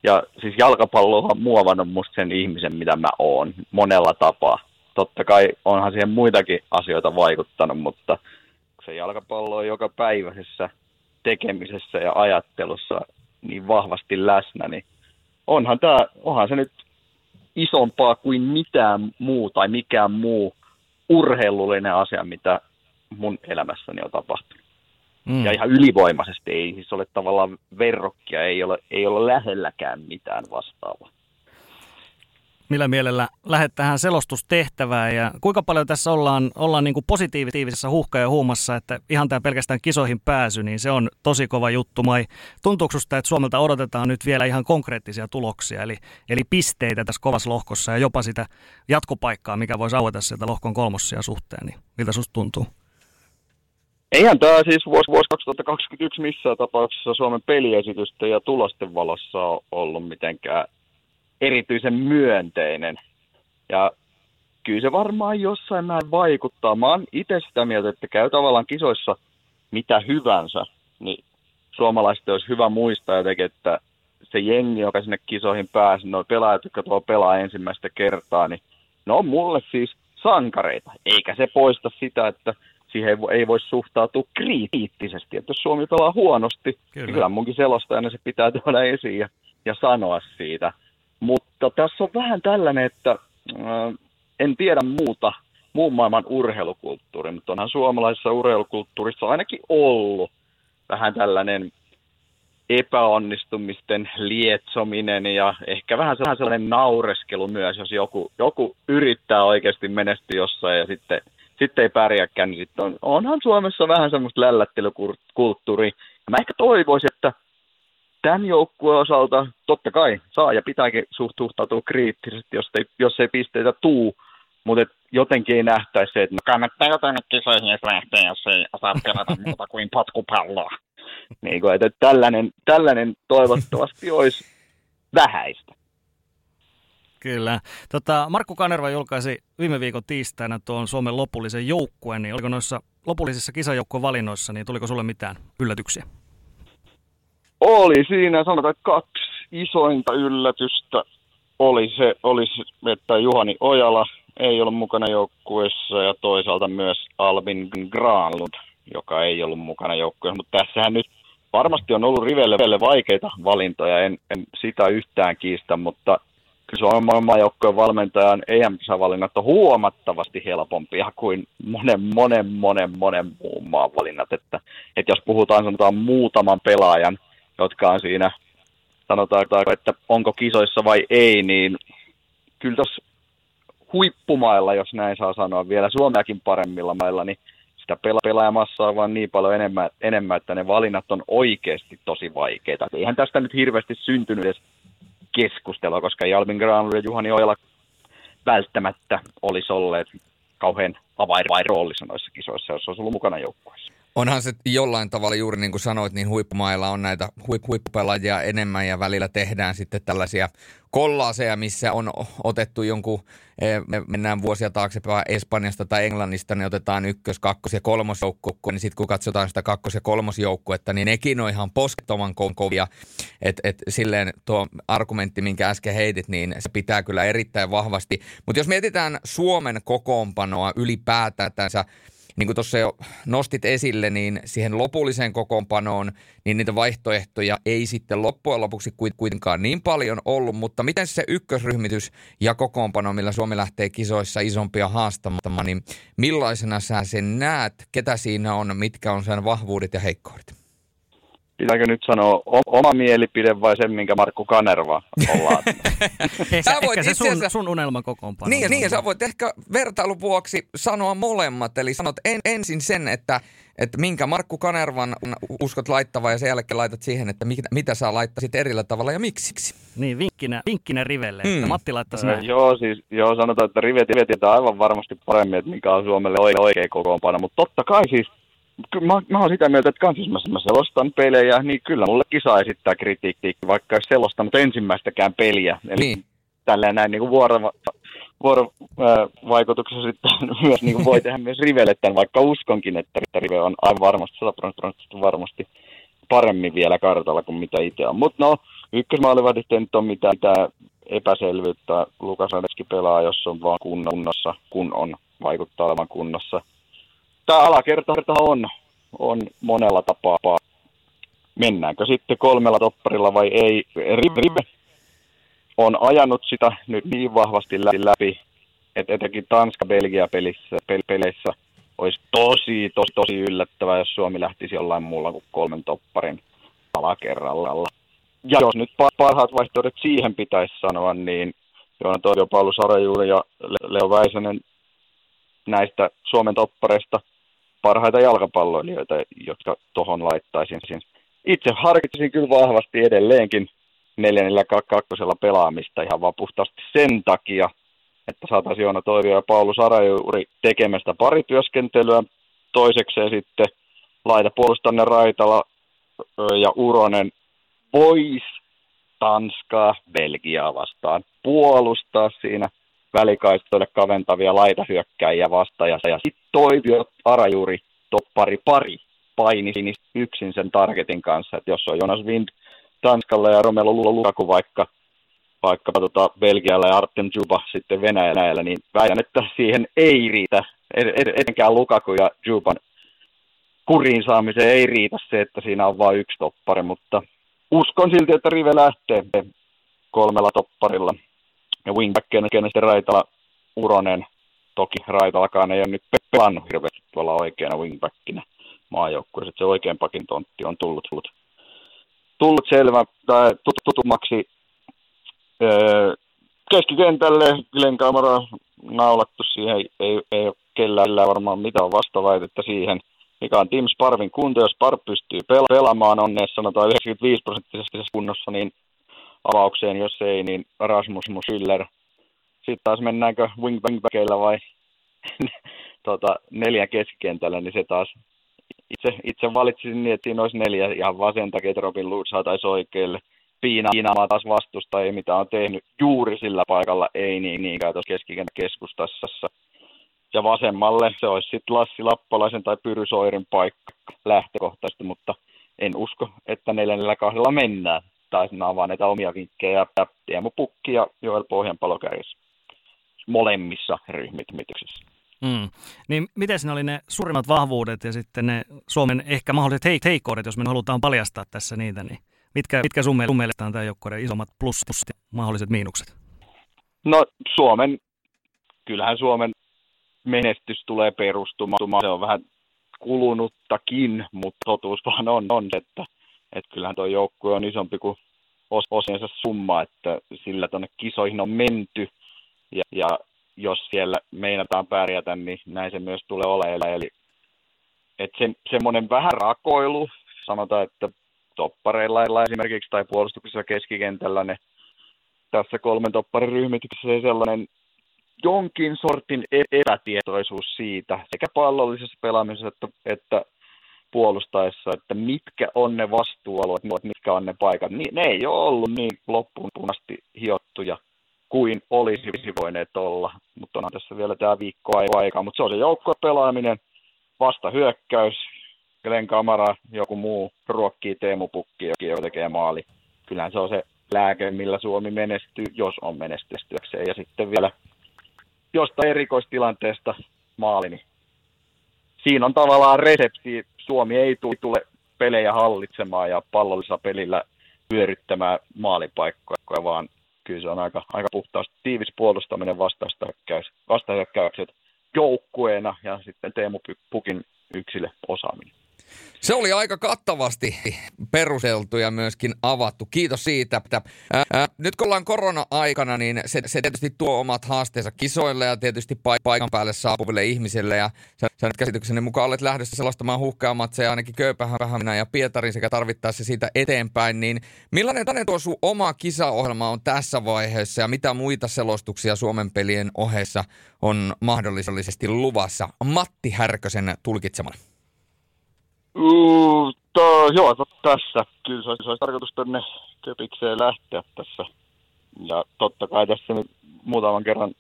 Ja siis jalkapallo on muovannut musta sen ihmisen, mitä mä oon monella tapaa. Totta kai onhan siihen muitakin asioita vaikuttanut, mutta se jalkapallo on joka päiväisessä tekemisessä ja ajattelussa niin vahvasti läsnä, niin onhan, tämä, onhan se nyt isompaa kuin mitään muu tai mikään muu urheilullinen asia, mitä mun elämässäni on tapahtunut. Mm. Ja ihan ylivoimaisesti ei siis ole tavallaan verrokkia, ei ole, ei ole lähelläkään mitään vastaavaa millä mielellä lähdet tähän selostustehtävään ja kuinka paljon tässä ollaan, ollaan niin kuin positiivisessa huhka ja huumassa, että ihan tämä pelkästään kisoihin pääsy, niin se on tosi kova juttu. Mai, tuntuuko susta, että Suomelta odotetaan nyt vielä ihan konkreettisia tuloksia, eli, eli pisteitä tässä kovassa lohkossa ja jopa sitä jatkopaikkaa, mikä voisi aueta sieltä lohkon kolmossia suhteen, niin miltä susta tuntuu? Eihän tämä siis vuosi, vuosi 2021 missään tapauksessa Suomen peliesitysten ja tulosten valossa ole ollut mitenkään erityisen myönteinen. Ja kyllä se varmaan jossain määrin vaikuttaa. Mä oon itse sitä mieltä, että käy tavallaan kisoissa mitä hyvänsä, niin suomalaiset olisi hyvä muistaa jotenkin, että se jengi, joka sinne kisoihin pääsi, nuo pelaajat, jotka tuo pelaa ensimmäistä kertaa, niin ne on mulle siis sankareita. Eikä se poista sitä, että siihen ei voi suhtautua kriittisesti. Että jos Suomi pelaa huonosti, kyllä, niin kyllä munkin selostajana se pitää tuoda esiin ja, ja sanoa siitä – mutta tässä on vähän tällainen, että äh, en tiedä muuta muun maailman urheilukulttuuri, mutta onhan suomalaisessa urheilukulttuurissa ainakin ollut vähän tällainen epäonnistumisten lietsominen ja ehkä vähän sellainen naureskelu myös, jos joku, joku yrittää oikeasti menestyä jossain ja sitten, sitten ei pärjääkään, niin sitten on, onhan Suomessa vähän semmoista lällättelykulttuuri. Mä ehkä toivoisin, että tämän joukkueen osalta totta kai saa ja pitääkin suhtautua kriittisesti, jos ei, jos ei pisteitä tuu, mutta jotenkin ei nähtäisi se, että no kannattaa jotain kisoihin jos lähtee, jos ei osaa pelata muuta kuin potkupalloa. Niin kuin, että tällainen, tällainen toivottavasti olisi vähäistä. Kyllä. Tota, Markku Kanerva julkaisi viime viikon tiistaina tuon Suomen lopullisen joukkueen, niin oliko noissa lopullisissa kisajoukkovalinnoissa, niin tuliko sulle mitään yllätyksiä? Oli siinä, sanotaan, kaksi isointa yllätystä oli se, oli se, että Juhani Ojala ei ollut mukana joukkueessa ja toisaalta myös Albin Granlund, joka ei ollut mukana joukkueessa. Mutta tässähän nyt varmasti on ollut rivelle vaikeita valintoja, en, en sitä yhtään kiistä, mutta kyllä Suomen maailmanjoukkojen valmentajan EM-valinnat on huomattavasti helpompia kuin monen, monen, monen, monen muun maan valinnat. Että, että jos puhutaan sanotaan muutaman pelaajan jotka on siinä, sanotaanko, että onko kisoissa vai ei, niin kyllä tuossa huippumailla, jos näin saa sanoa, vielä Suomeakin paremmilla mailla, niin sitä pela- pelaajamassaa vaan niin paljon enemmän, enemmän, että ne valinnat on oikeasti tosi vaikeita. Eihän tästä nyt hirveästi syntynyt edes keskustelua, koska Jalvin Granlund ja Juhani Ojala välttämättä olisi olleet kauhean avainroolissa noissa kisoissa, jos olisi ollut mukana joukkueessa. Onhan se jollain tavalla juuri niin kuin sanoit, niin huippumailla on näitä huip- huippupelaajia enemmän ja välillä tehdään sitten tällaisia kollaaseja, missä on otettu jonkun, eh, me mennään vuosia taaksepäin Espanjasta tai Englannista, niin otetaan ykkös-, kakkos- ja kolmosjoukko, niin sitten kun katsotaan sitä kakkos- ja kolmosjoukkuetta, niin nekin on ihan poskettoman kovia. Että et silleen tuo argumentti, minkä äsken heitit, niin se pitää kyllä erittäin vahvasti. Mutta jos mietitään Suomen kokoonpanoa ylipäätänsä, niin kuin tuossa jo nostit esille, niin siihen lopulliseen kokoonpanoon, niin niitä vaihtoehtoja ei sitten loppujen lopuksi kuitenkaan niin paljon ollut, mutta miten se ykkösryhmitys ja kokoonpano, millä Suomi lähtee kisoissa isompia haastamaan, niin millaisena sä sen näet, ketä siinä on, mitkä on sen vahvuudet ja heikkoudet? Pitääkö nyt sanoa oma mielipide vai sen, minkä Markku Kanerva on laatinut? ehkä, ehkä se sun, sun unelman kokoonpano. Niin, niin, sä voit ehkä vertailun vuoksi sanoa molemmat. Eli sanot en, ensin sen, että, että minkä Markku Kanervan uskot laittava ja sen jälkeen laitat siihen, että mitä, mitä sä laittaisit erillä tavalla ja miksi. Niin, vinkkinä, vinkkinä rivelle, mm. että Matti laittaisi näin. joo, siis joo, sanotaan, että rivet, rivet tietää aivan varmasti paremmin, että mikä on Suomelle oikea, oikea kokoonpano, mutta totta kai siis mä, mä oon sitä mieltä, että kans jos mä, selostan pelejä, niin kyllä mulle kisa esittää kritiikkiä, vaikka ei selostanut ensimmäistäkään peliä. Eli niin. tällä näin niin vuoro, vuorovaikutuksessa sitten myös niin voi tehdä myös Rivelle tämän, vaikka uskonkin, että Rive on aivan varmasti, varmasti paremmin vielä kartalla kuin mitä itse on. Mutta no, ykkösmaalivahdista ei nyt ole mitään, mitään epäselvyyttä. Lukas Adeski pelaa, jos on vaan kunnossa, kun on, vaikuttaa olevan kunnossa – tämä alakerta on, on monella tapaa mennäänkö sitten kolmella topparilla vai ei. Rive on ajanut sitä nyt niin vahvasti läpi, että etenkin Tanska-Belgia-pelissä peleissä olisi tosi, tosi, tosi yllättävää, jos Suomi lähtisi jollain muulla kuin kolmen topparin alakerralla. Ja jos nyt parhaat vaihtoehdot siihen pitäisi sanoa, niin Joona Toivio, Paulu Sarajuuri ja Leo Väisänen näistä Suomen toppareista parhaita jalkapalloilijoita, jotka tuohon laittaisin. Itse harkitsisin kyllä vahvasti edelleenkin 4-4-2 pelaamista ihan vaan puhtaasti sen takia, että saataisiin Joona Toivio ja Paulu Sarajuuri tekemästä parityöskentelyä. Toisekseen sitten laita puolustanne Raitala ja Uronen pois Tanskaa, Belgiaa vastaan puolustaa siinä välikaistoille kaventavia laitahyökkäjiä vastaan. Ja sitten Toivio Arajuuri toppari pari paini yksin sen targetin kanssa, että jos on Jonas Wind Tanskalle ja Romelu Lukaku vaikka, vaikka tota Belgialla ja Artem Juba sitten Venäjällä, niin väitän, että siihen ei riitä, etenkään Lukaku ja Juban kuriin saamiseen ei riitä se, että siinä on vain yksi toppari, mutta uskon silti, että Rive lähtee kolmella topparilla. Ja wingbackina sitten Raitala Uronen, toki Raitalakaan ei ole nyt pelannut hirveästi tuolla oikeana wingbackinä maajoukkueessa, se oikein pakin tontti on tullut, tullut, tullut selvä tai tutummaksi öö, keskikentälle. Glenn Kamara naulattu siihen, ei, ei, ole kellään varmaan mitään vastaväitettä siihen – mikä on Tim Sparvin kunto. Jos Sparv pystyy pela- pelaamaan onneessa sanotaan 95 prosenttisesti kunnossa, niin avaukseen, jos ei, niin Rasmus Schiller. Sitten taas mennäänkö wingbackeilla vai tota, neljä keskikentällä, niin se taas itse, itse valitsisin niin, että siinä olisi neljä ihan vaan sen takia, että Robin Lood saataisiin oikealle piinaamaan taas vastustajia, mitä on tehnyt juuri sillä paikalla, ei niin niinkään tuossa keskikentän keskustassa ja vasemmalle se olisi sitten Lassi Lappalaisen tai Pyry Soirin paikka lähtökohtaisesti, mutta en usko, että neljännellä kahdella mennään. Tai nämä vaan näitä omia vinkkejä ja Teemu Pukki ja Joel Pohjanpalo kärjessä molemmissa ryhmittymityksissä. Mm. Niin miten ne oli ne suurimmat vahvuudet ja sitten ne Suomen ehkä mahdolliset heik- heikkoudet, jos me halutaan paljastaa tässä niitä, niin mitkä, mitkä sun, mielestä on tämä joukkueiden isommat plus, plus ja mahdolliset miinukset? No Suomen, kyllähän Suomen menestys tulee perustumaan. Se on vähän kulunuttakin, mutta totuus vaan on, on että, että kyllähän tuo joukkue on isompi kuin os, osiensa summa, että sillä tuonne kisoihin on menty ja, ja jos siellä meinataan pärjätä, niin näin se myös tulee olemaan. Eli että se, semmoinen vähän rakoilu, sanotaan, että toppareilla esimerkiksi tai puolustuksessa keskikentällä ne tässä kolmen topparin ryhmityksessä sellainen jonkin sortin e- epätietoisuus siitä sekä pallollisessa pelaamisessa että, että puolustaessa, että mitkä on ne vastuualueet, mitkä on ne paikat. Ne ei ole ollut niin loppuun punasti hiottuja kuin olisi voineet olla, mutta on tässä vielä tämä viikko aikaa, mutta se on se joukko pelaaminen, vasta hyökkäys, Glenn Kamara, joku muu ruokkii Teemu Pukki, joka tekee maali. Kyllähän se on se lääke, millä Suomi menestyy, jos on menestystyäkseen. Ja sitten vielä jostain erikoistilanteesta maali, niin siinä on tavallaan resepti. Suomi ei tule pelejä hallitsemaan ja pallollisella pelillä pyörittämään maalipaikkoja, vaan kyllä se on aika, aika puhtaasti tiivis puolustaminen vastahyökkäykset joukkueena ja sitten Teemu Pukin yksilö osaaminen. Se oli aika kattavasti perusteltu ja myöskin avattu. Kiitos siitä. Että, ää, nyt kun ollaan korona-aikana, niin se, se tietysti tuo omat haasteensa kisoille ja tietysti paikan päälle saapuville ihmisille. Ja sä, sä nyt käsitykseni mukaan olet lähdössä selostamaan huhkaamatseja ainakin Kööpähän ja Pietarin sekä tarvittaessa siitä eteenpäin. Niin millainen tänne tuo sun oma kisaohjelma on tässä vaiheessa ja mitä muita selostuksia Suomen pelien ohessa on mahdollisesti luvassa? Matti Härkösen tulkitsemana. Uh, to, joo, to, tässä. Kyllä se olisi, se olisi tarkoitus tänne Köpikseen lähteä tässä. Ja totta kai tässä nyt muutaman kerran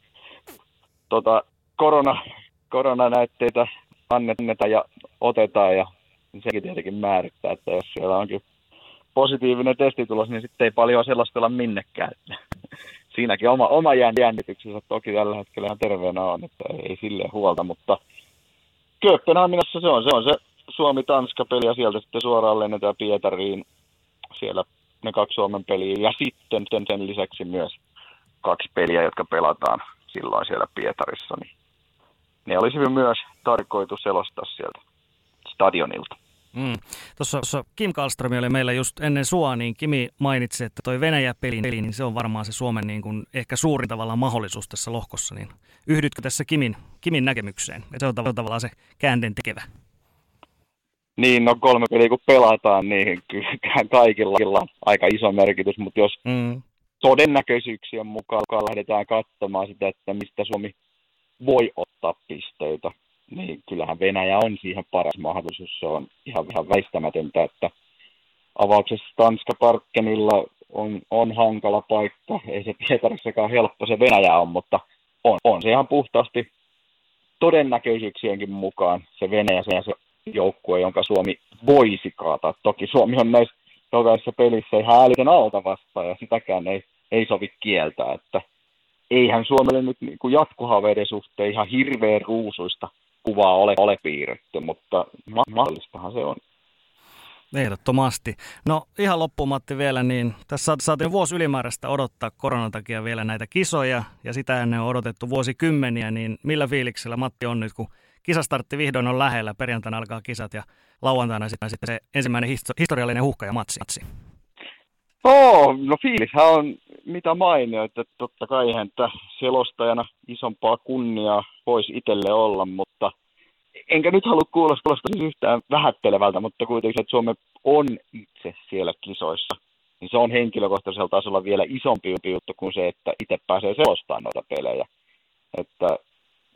tota, korona, koronanäytteitä annetaan ja otetaan ja sekin tietenkin määrittää, että jos siellä onkin positiivinen testitulos, niin sitten ei paljon selostella minnekään. Siinäkin oma, oma jännityksensä toki tällä hetkellä ihan terveenä on, että ei, silleen huolta, mutta Kööpenhaminassa se on se, on se Suomi-Tanska-peli ja sieltä sitten suoraan lennetään Pietariin. Siellä ne kaksi Suomen peliä ja sitten sen lisäksi myös kaksi peliä, jotka pelataan silloin siellä Pietarissa. Niin ne olisi myös tarkoitus selostaa sieltä stadionilta. Mm. Tuossa Kim Kallström oli meillä just ennen sua, niin Kimi mainitsi, että toi Venäjä-peli, niin se on varmaan se Suomen niin kuin ehkä suurin tavallaan mahdollisuus tässä lohkossa. Niin yhdytkö tässä Kimin, Kimin näkemykseen? Että se on tavallaan se käänteen tekevä. Niin, no kolme peliä kun pelataan, niin kyllä kaikilla on aika iso merkitys, mutta jos mm. todennäköisyyksien mukaan lähdetään katsomaan sitä, että mistä Suomi voi ottaa pisteitä, niin kyllähän Venäjä on siihen paras mahdollisuus. Se on ihan, ihan väistämätöntä, että avauksessa Tanska Parkkenilla on, on hankala paikka. Ei se Pietarissakaan helppo se Venäjä on, mutta on, on se ihan puhtaasti todennäköisyyksienkin mukaan se Venäjä se, se joukkue, jonka Suomi voisi kaataa. Toki Suomi on näissä jokaisessa pelissä ihan älytön alta vastaan ja sitäkään ei, ei sovi kieltää, että eihän Suomelle nyt niin kuin jatkohaveiden suhteen ihan hirveän ruusuista kuvaa ole, ole piirretty, mutta mahdollistahan se on. Ehdottomasti. No ihan loppuun Matti vielä, niin tässä saatiin vuosi ylimääräistä odottaa koronan takia vielä näitä kisoja ja sitä ennen on odotettu vuosikymmeniä, niin millä fiiliksellä Matti on nyt, kun kisastartti vihdoin on lähellä, perjantaina alkaa kisat ja lauantaina sitten, se ensimmäinen historiallinen huhka ja matsi. Oh, no fiilishän on mitä mainioit, että totta kai että selostajana isompaa kunniaa voisi itselle olla, mutta enkä nyt halua kuulostaa siis yhtään vähättelevältä, mutta kuitenkin, että Suomi on itse siellä kisoissa, niin se on henkilökohtaisella tasolla vielä isompi juttu kuin se, että itse pääsee selostamaan noita pelejä. Että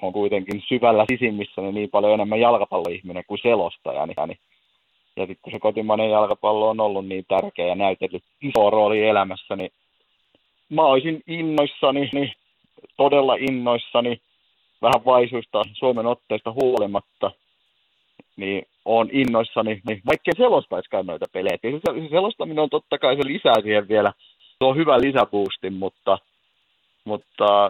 on kuitenkin syvällä sisimmissä niin paljon enemmän jalkapalloihminen kuin selostaja, niin ja sitten kun se kotimainen jalkapallo on ollut niin tärkeä ja näytellyt iso rooli elämässä, niin mä olisin innoissani, niin todella innoissani, vähän vaisuista Suomen otteista huolimatta, niin on innoissani, niin vaikka selostaisikaan noita pelejä. Se, selostaminen on totta kai, se lisää siihen vielä, se on hyvä lisäboosti, mutta, mutta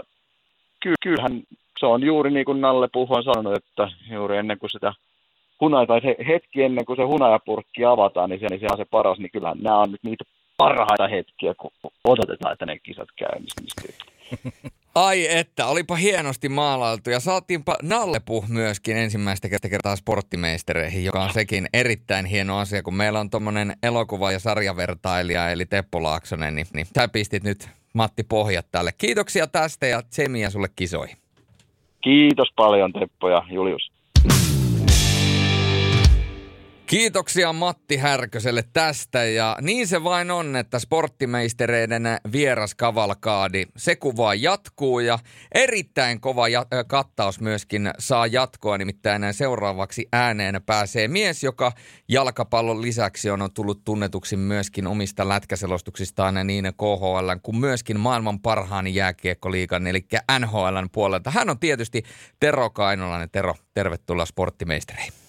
kyllähän se on juuri niin kuin Nalle Puho on sanonut, että juuri ennen kuin sitä hunaja, tai se hetki ennen kuin se hunajapurkki avataan, niin se, niin se on se paras, niin kyllähän nämä on nyt niitä parhaita hetkiä, kun odotetaan, että ne kisat käynnistyy. Ai että, olipa hienosti maalailtu ja saatiinpa Nallepu myöskin ensimmäistä kertaa sporttimeistereihin, joka on sekin erittäin hieno asia, kun meillä on tuommoinen elokuva- ja sarjavertailija eli Teppo Laaksonen, niin, niin sä pistit nyt Matti pohjat tälle. Kiitoksia tästä ja tsemiä sulle kisoihin. Kiitos paljon Teppo ja Julius. Kiitoksia Matti Härköselle tästä ja niin se vain on, että sporttimeistereiden vieras kavalkaadi, se kuva jatkuu ja erittäin kova ja- kattaus myöskin saa jatkoa, nimittäin seuraavaksi ääneen pääsee mies, joka jalkapallon lisäksi on tullut tunnetuksi myöskin omista lätkäselostuksistaan niin KHL kuin myöskin maailman parhaan jääkiekkoliikan eli NHLn puolelta. Hän on tietysti Tero Kainolainen. Tero, tervetuloa sporttimeistereihin.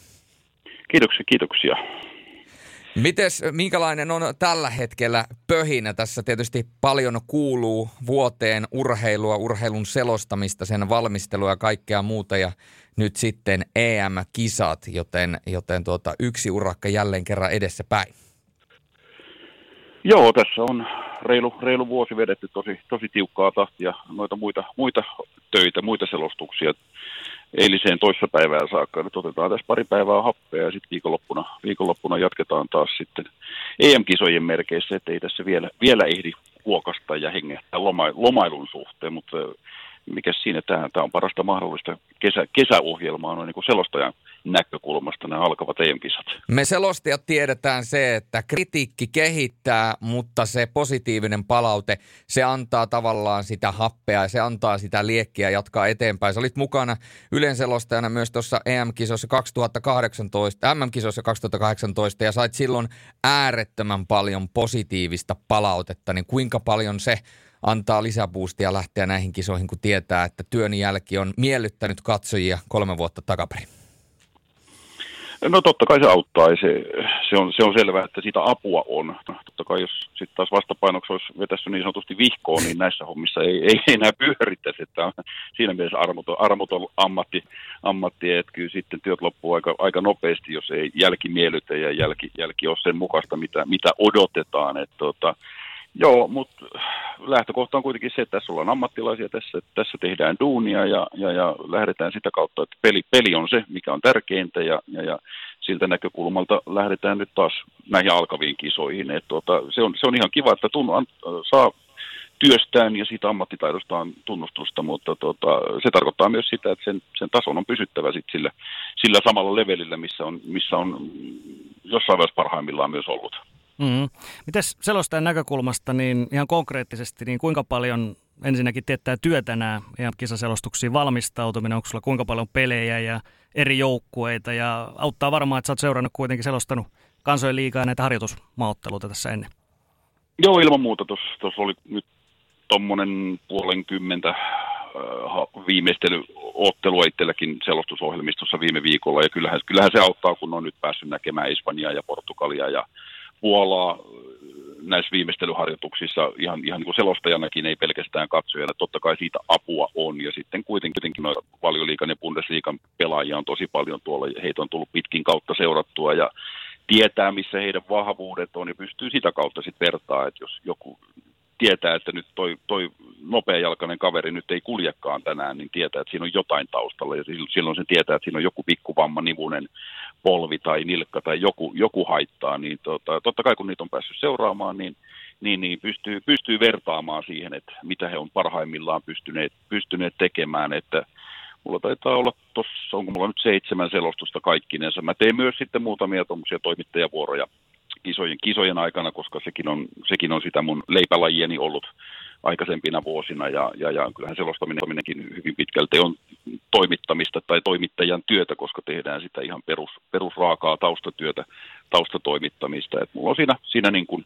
Kiitoksia, kiitoksia. Mites, minkälainen on tällä hetkellä pöhinä? Tässä tietysti paljon kuuluu vuoteen urheilua, urheilun selostamista, sen valmistelua ja kaikkea muuta. Ja nyt sitten EM-kisat, joten, joten tuota, yksi urakka jälleen kerran edessä päin. Joo, tässä on reilu, reilu vuosi vedetty tosi, tosi tiukkaa tahtia noita muita, muita töitä, muita selostuksia eiliseen toissapäivään saakka. Nyt otetaan tässä pari päivää happea ja sitten viikonloppuna, viikonloppuna jatketaan taas sitten EM-kisojen merkeissä, ettei tässä vielä, vielä ehdi huokasta ja hengähtää loma, lomailun suhteen, mutta mikä siinä, tämä, tämä on parasta mahdollista kesä, kesäohjelmaa noin niin kuin selostajan näkökulmasta nämä alkavat EM-kisat. Me selostajat tiedetään se, että kritiikki kehittää, mutta se positiivinen palaute, se antaa tavallaan sitä happea ja se antaa sitä liekkiä jatkaa eteenpäin. Sä olit mukana yleenselostajana myös tuossa EM-kisossa 2018, MM-kisossa 2018 ja sait silloin äärettömän paljon positiivista palautetta, niin kuinka paljon se antaa lisäboostia lähteä näihin kisoihin, kun tietää, että työn jälki on miellyttänyt katsojia kolme vuotta takaperin? No totta kai se auttaa, se, se, on, se on selvää, että sitä apua on. Totta kai jos sitten taas vastapainoksi olisi vetässyt niin sanotusti vihkoon, niin näissä hommissa ei, ei enää pyörittäisi, että on siinä mielessä armoton, armoton ammatti, ammatti, että kyllä sitten työt loppuu aika, aika nopeasti, jos ei jälki miellytä ja jälki, jälki ole sen mukaista, mitä, mitä odotetaan. Että tota, Joo, mutta lähtökohta on kuitenkin se, että tässä ollaan ammattilaisia, tässä, tässä tehdään duunia ja, ja, ja lähdetään sitä kautta, että peli, peli on se, mikä on tärkeintä ja, ja, ja siltä näkökulmalta lähdetään nyt taas näihin alkaviin kisoihin. Et tuota, se, on, se on ihan kiva, että tunnu, an, saa työstään ja siitä ammattitaidostaan tunnustusta, mutta tuota, se tarkoittaa myös sitä, että sen, sen tason on pysyttävä sit sillä, sillä samalla levelillä, missä on, missä on jossain vaiheessa parhaimmillaan myös ollut. Mm-hmm. Mites selostajan näkökulmasta, niin ihan konkreettisesti, niin kuinka paljon ensinnäkin teettää työtä nämä EM-kisaselostuksiin valmistautuminen, onko sulla kuinka paljon pelejä ja eri joukkueita ja auttaa varmaan, että sä oot seurannut kuitenkin selostanut kansojen liikaa näitä harjoitusmaotteluita tässä ennen. Joo, ilman muuta. Tuossa oli nyt tuommoinen puolenkymmentä äh, viimeistelyottelua itselläkin selostusohjelmistossa viime viikolla, ja kyllähän, kyllähän se auttaa, kun on nyt päässyt näkemään Espanjaa ja Portugalia ja Puolaa näissä viimeistelyharjoituksissa ihan, ihan niin kuin selostajanakin, ei pelkästään katsojana. Totta kai siitä apua on ja sitten kuitenkin noita valioliikan ja Bundesliigan pelaajia on tosi paljon tuolla. Heitä on tullut pitkin kautta seurattua ja tietää, missä heidän vahvuudet on ja pystyy sitä kautta sitten vertaa, että jos joku tietää, että nyt toi, toi nopeajalkainen kaveri nyt ei kuljekaan tänään, niin tietää, että siinä on jotain taustalla. Ja silloin se tietää, että siinä on joku pikkuvamma, nivunen polvi tai nilkka tai joku, joku haittaa. Niin tota, totta kai kun niitä on päässyt seuraamaan, niin, niin, niin pystyy, pystyy vertaamaan siihen, että mitä he on parhaimmillaan pystyneet, pystyneet tekemään. Että mulla taitaa olla tuossa, onko mulla nyt seitsemän selostusta kaikkinensa. Mä teen myös sitten muutamia tuommoisia toimittajavuoroja kisojen, kisojen aikana, koska sekin on, sekin on sitä mun leipälajieni ollut aikaisempina vuosina ja, ja, ja kyllähän selostaminenkin hyvin pitkälti on toimittamista tai toimittajan työtä, koska tehdään sitä ihan perus, perusraakaa taustatyötä, taustatoimittamista. Et mulla on siinä, siinä niin kuin,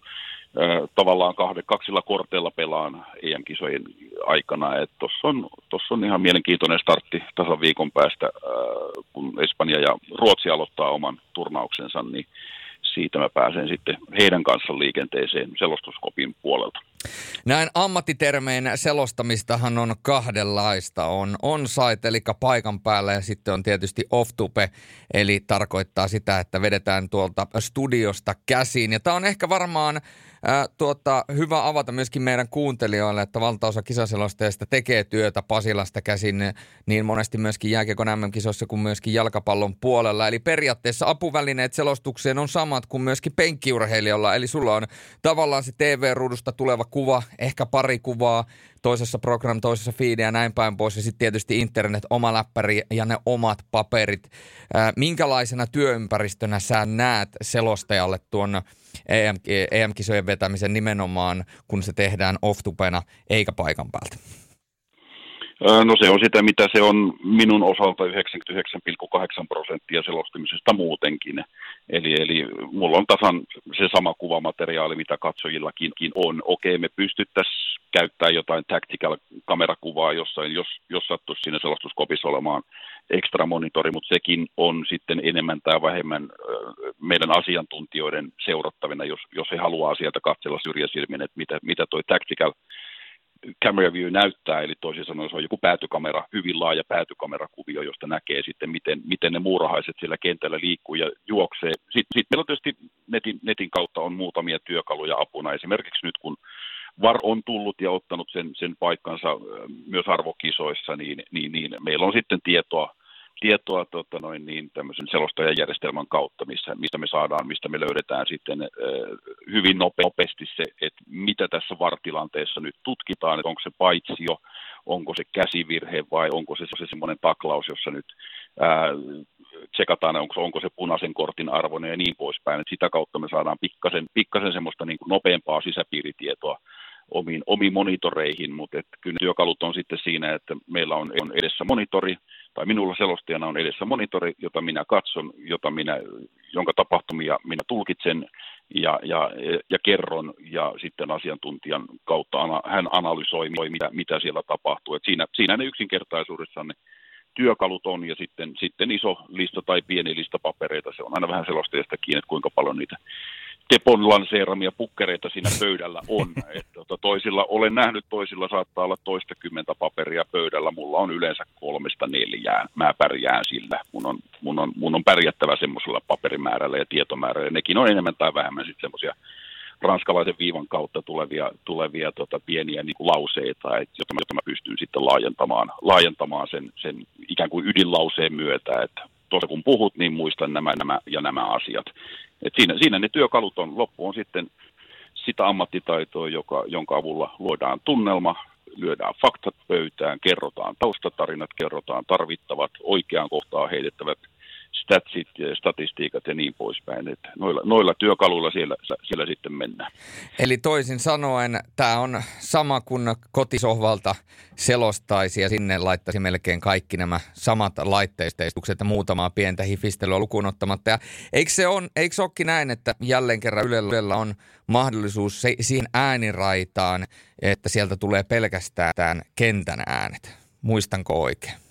äh, tavallaan kahde, kaksilla korteilla pelaan EM-kisojen aikana. Tuossa on, tossa on ihan mielenkiintoinen startti tasan viikon päästä, äh, kun Espanja ja Ruotsi aloittaa oman turnauksensa, niin siitä mä pääsen sitten heidän kanssa liikenteeseen selostuskopin puolelta. Näin ammattitermeen selostamistahan on kahdenlaista. On on-site, eli paikan päällä, ja sitten on tietysti off-tupe, eli tarkoittaa sitä, että vedetään tuolta studiosta käsiin. Ja tämä on ehkä varmaan Ää, tuota, hyvä avata myöskin meidän kuuntelijoille, että valtaosa kisaselostajista tekee työtä Pasilasta käsin niin monesti myöskin jääkiekon MM-kisoissa kuin myöskin jalkapallon puolella. Eli periaatteessa apuvälineet selostukseen on samat kuin myöskin penkkiurheilijalla. Eli sulla on tavallaan se TV-ruudusta tuleva kuva, ehkä pari kuvaa, toisessa program, toisessa feed ja näin päin pois. Ja sitten tietysti internet, oma läppäri ja ne omat paperit. Minkälaisena työympäristönä sä näet selostajalle tuon EM, EM-kisojen vetämisen nimenomaan, kun se tehdään off-tupena eikä paikan päältä? No se on sitä, mitä se on minun osalta 99,8 prosenttia selostamisesta muutenkin. Eli, eli mulla on tasan se sama kuvamateriaali, mitä katsojillakin on. Okei, me pystyttäisiin käyttämään jotain tactical kamerakuvaa jossain, jos, jos sattuisi siinä selostuskopissa olemaan ekstra monitori, mutta sekin on sitten enemmän tai vähemmän meidän asiantuntijoiden seurattavina, jos, jos he haluaa sieltä katsella syrjäsilmin, että mitä, mitä toi tactical camera view näyttää, eli toisin sanoen se on joku päätykamera, hyvin laaja päätykamerakuvio, josta näkee sitten, miten, miten ne muurahaiset siellä kentällä liikkuu ja juoksee. Sitten, sitten meillä tietysti netin, netin kautta on muutamia työkaluja apuna, esimerkiksi nyt kun VAR on tullut ja ottanut sen, sen paikkansa myös arvokisoissa, niin, niin, niin meillä on sitten tietoa, tietoa tota noin, niin tämmöisen selostajajärjestelmän kautta, missä, mistä me saadaan, mistä me löydetään sitten hyvin nopeasti se, että mitä tässä vartilanteessa nyt tutkitaan, että onko se paitsio, onko se käsivirhe vai onko se, se semmoinen taklaus, jossa nyt äh, tsekataan, onko, onko se punaisen kortin arvoinen ja niin poispäin. Et sitä kautta me saadaan pikkasen, pikkasen semmoista niin kuin nopeampaa sisäpiiritietoa omiin, omiin monitoreihin, mutta et kyllä työkalut on sitten siinä, että meillä on edessä monitori, tai minulla selostajana on edessä monitori, jota minä katson, jota minä, jonka tapahtumia minä tulkitsen ja, ja, ja kerron, ja sitten asiantuntijan kautta hän analysoi, mitä, mitä siellä tapahtuu. Et siinä, siinä ne yksinkertaisuudessaan ne työkalut on ja sitten, sitten iso lista tai pieni lista papereita. Se on aina vähän selostajasta kiinni, että kuinka paljon niitä Tepon lanseeramia pukkereita siinä pöydällä on. Että tota, toisilla olen nähnyt, toisilla saattaa olla toista kymmentä paperia pöydällä. Mulla on yleensä kolmesta neljään. Mä pärjään sillä. Mun on, mun on, mun on pärjättävä semmoisella paperimäärällä ja tietomäärällä. Nekin on enemmän tai vähemmän sitten semmoisia ranskalaisen viivan kautta tulevia, tulevia tota, pieniä niin kuin lauseita, että, jotta, mä, jotta mä pystyn sitten laajentamaan, laajentamaan sen, sen ikään kuin ydinlauseen myötä, että tuossa kun puhut, niin muistan nämä, nämä ja nämä asiat. Et siinä, siinä ne työkalut on, loppu on sitten sitä ammattitaitoa, joka, jonka avulla luodaan tunnelma, lyödään faktat pöytään, kerrotaan taustatarinat, kerrotaan tarvittavat, oikeaan kohtaan heitettävät statsit ja statistiikat ja niin poispäin. Että noilla, noilla työkaluilla siellä, siellä sitten mennään. Eli toisin sanoen tämä on sama kuin kotisohvalta selostaisi ja sinne laittaisi melkein kaikki nämä samat laitteisteistukset ja muutamaa pientä hifistelyä lukuun ottamatta. Ja eikö se on, eikö olekin näin, että jälleen kerran Ylellä on mahdollisuus se, siihen ääniraitaan, että sieltä tulee pelkästään kentän äänet? Muistanko oikein?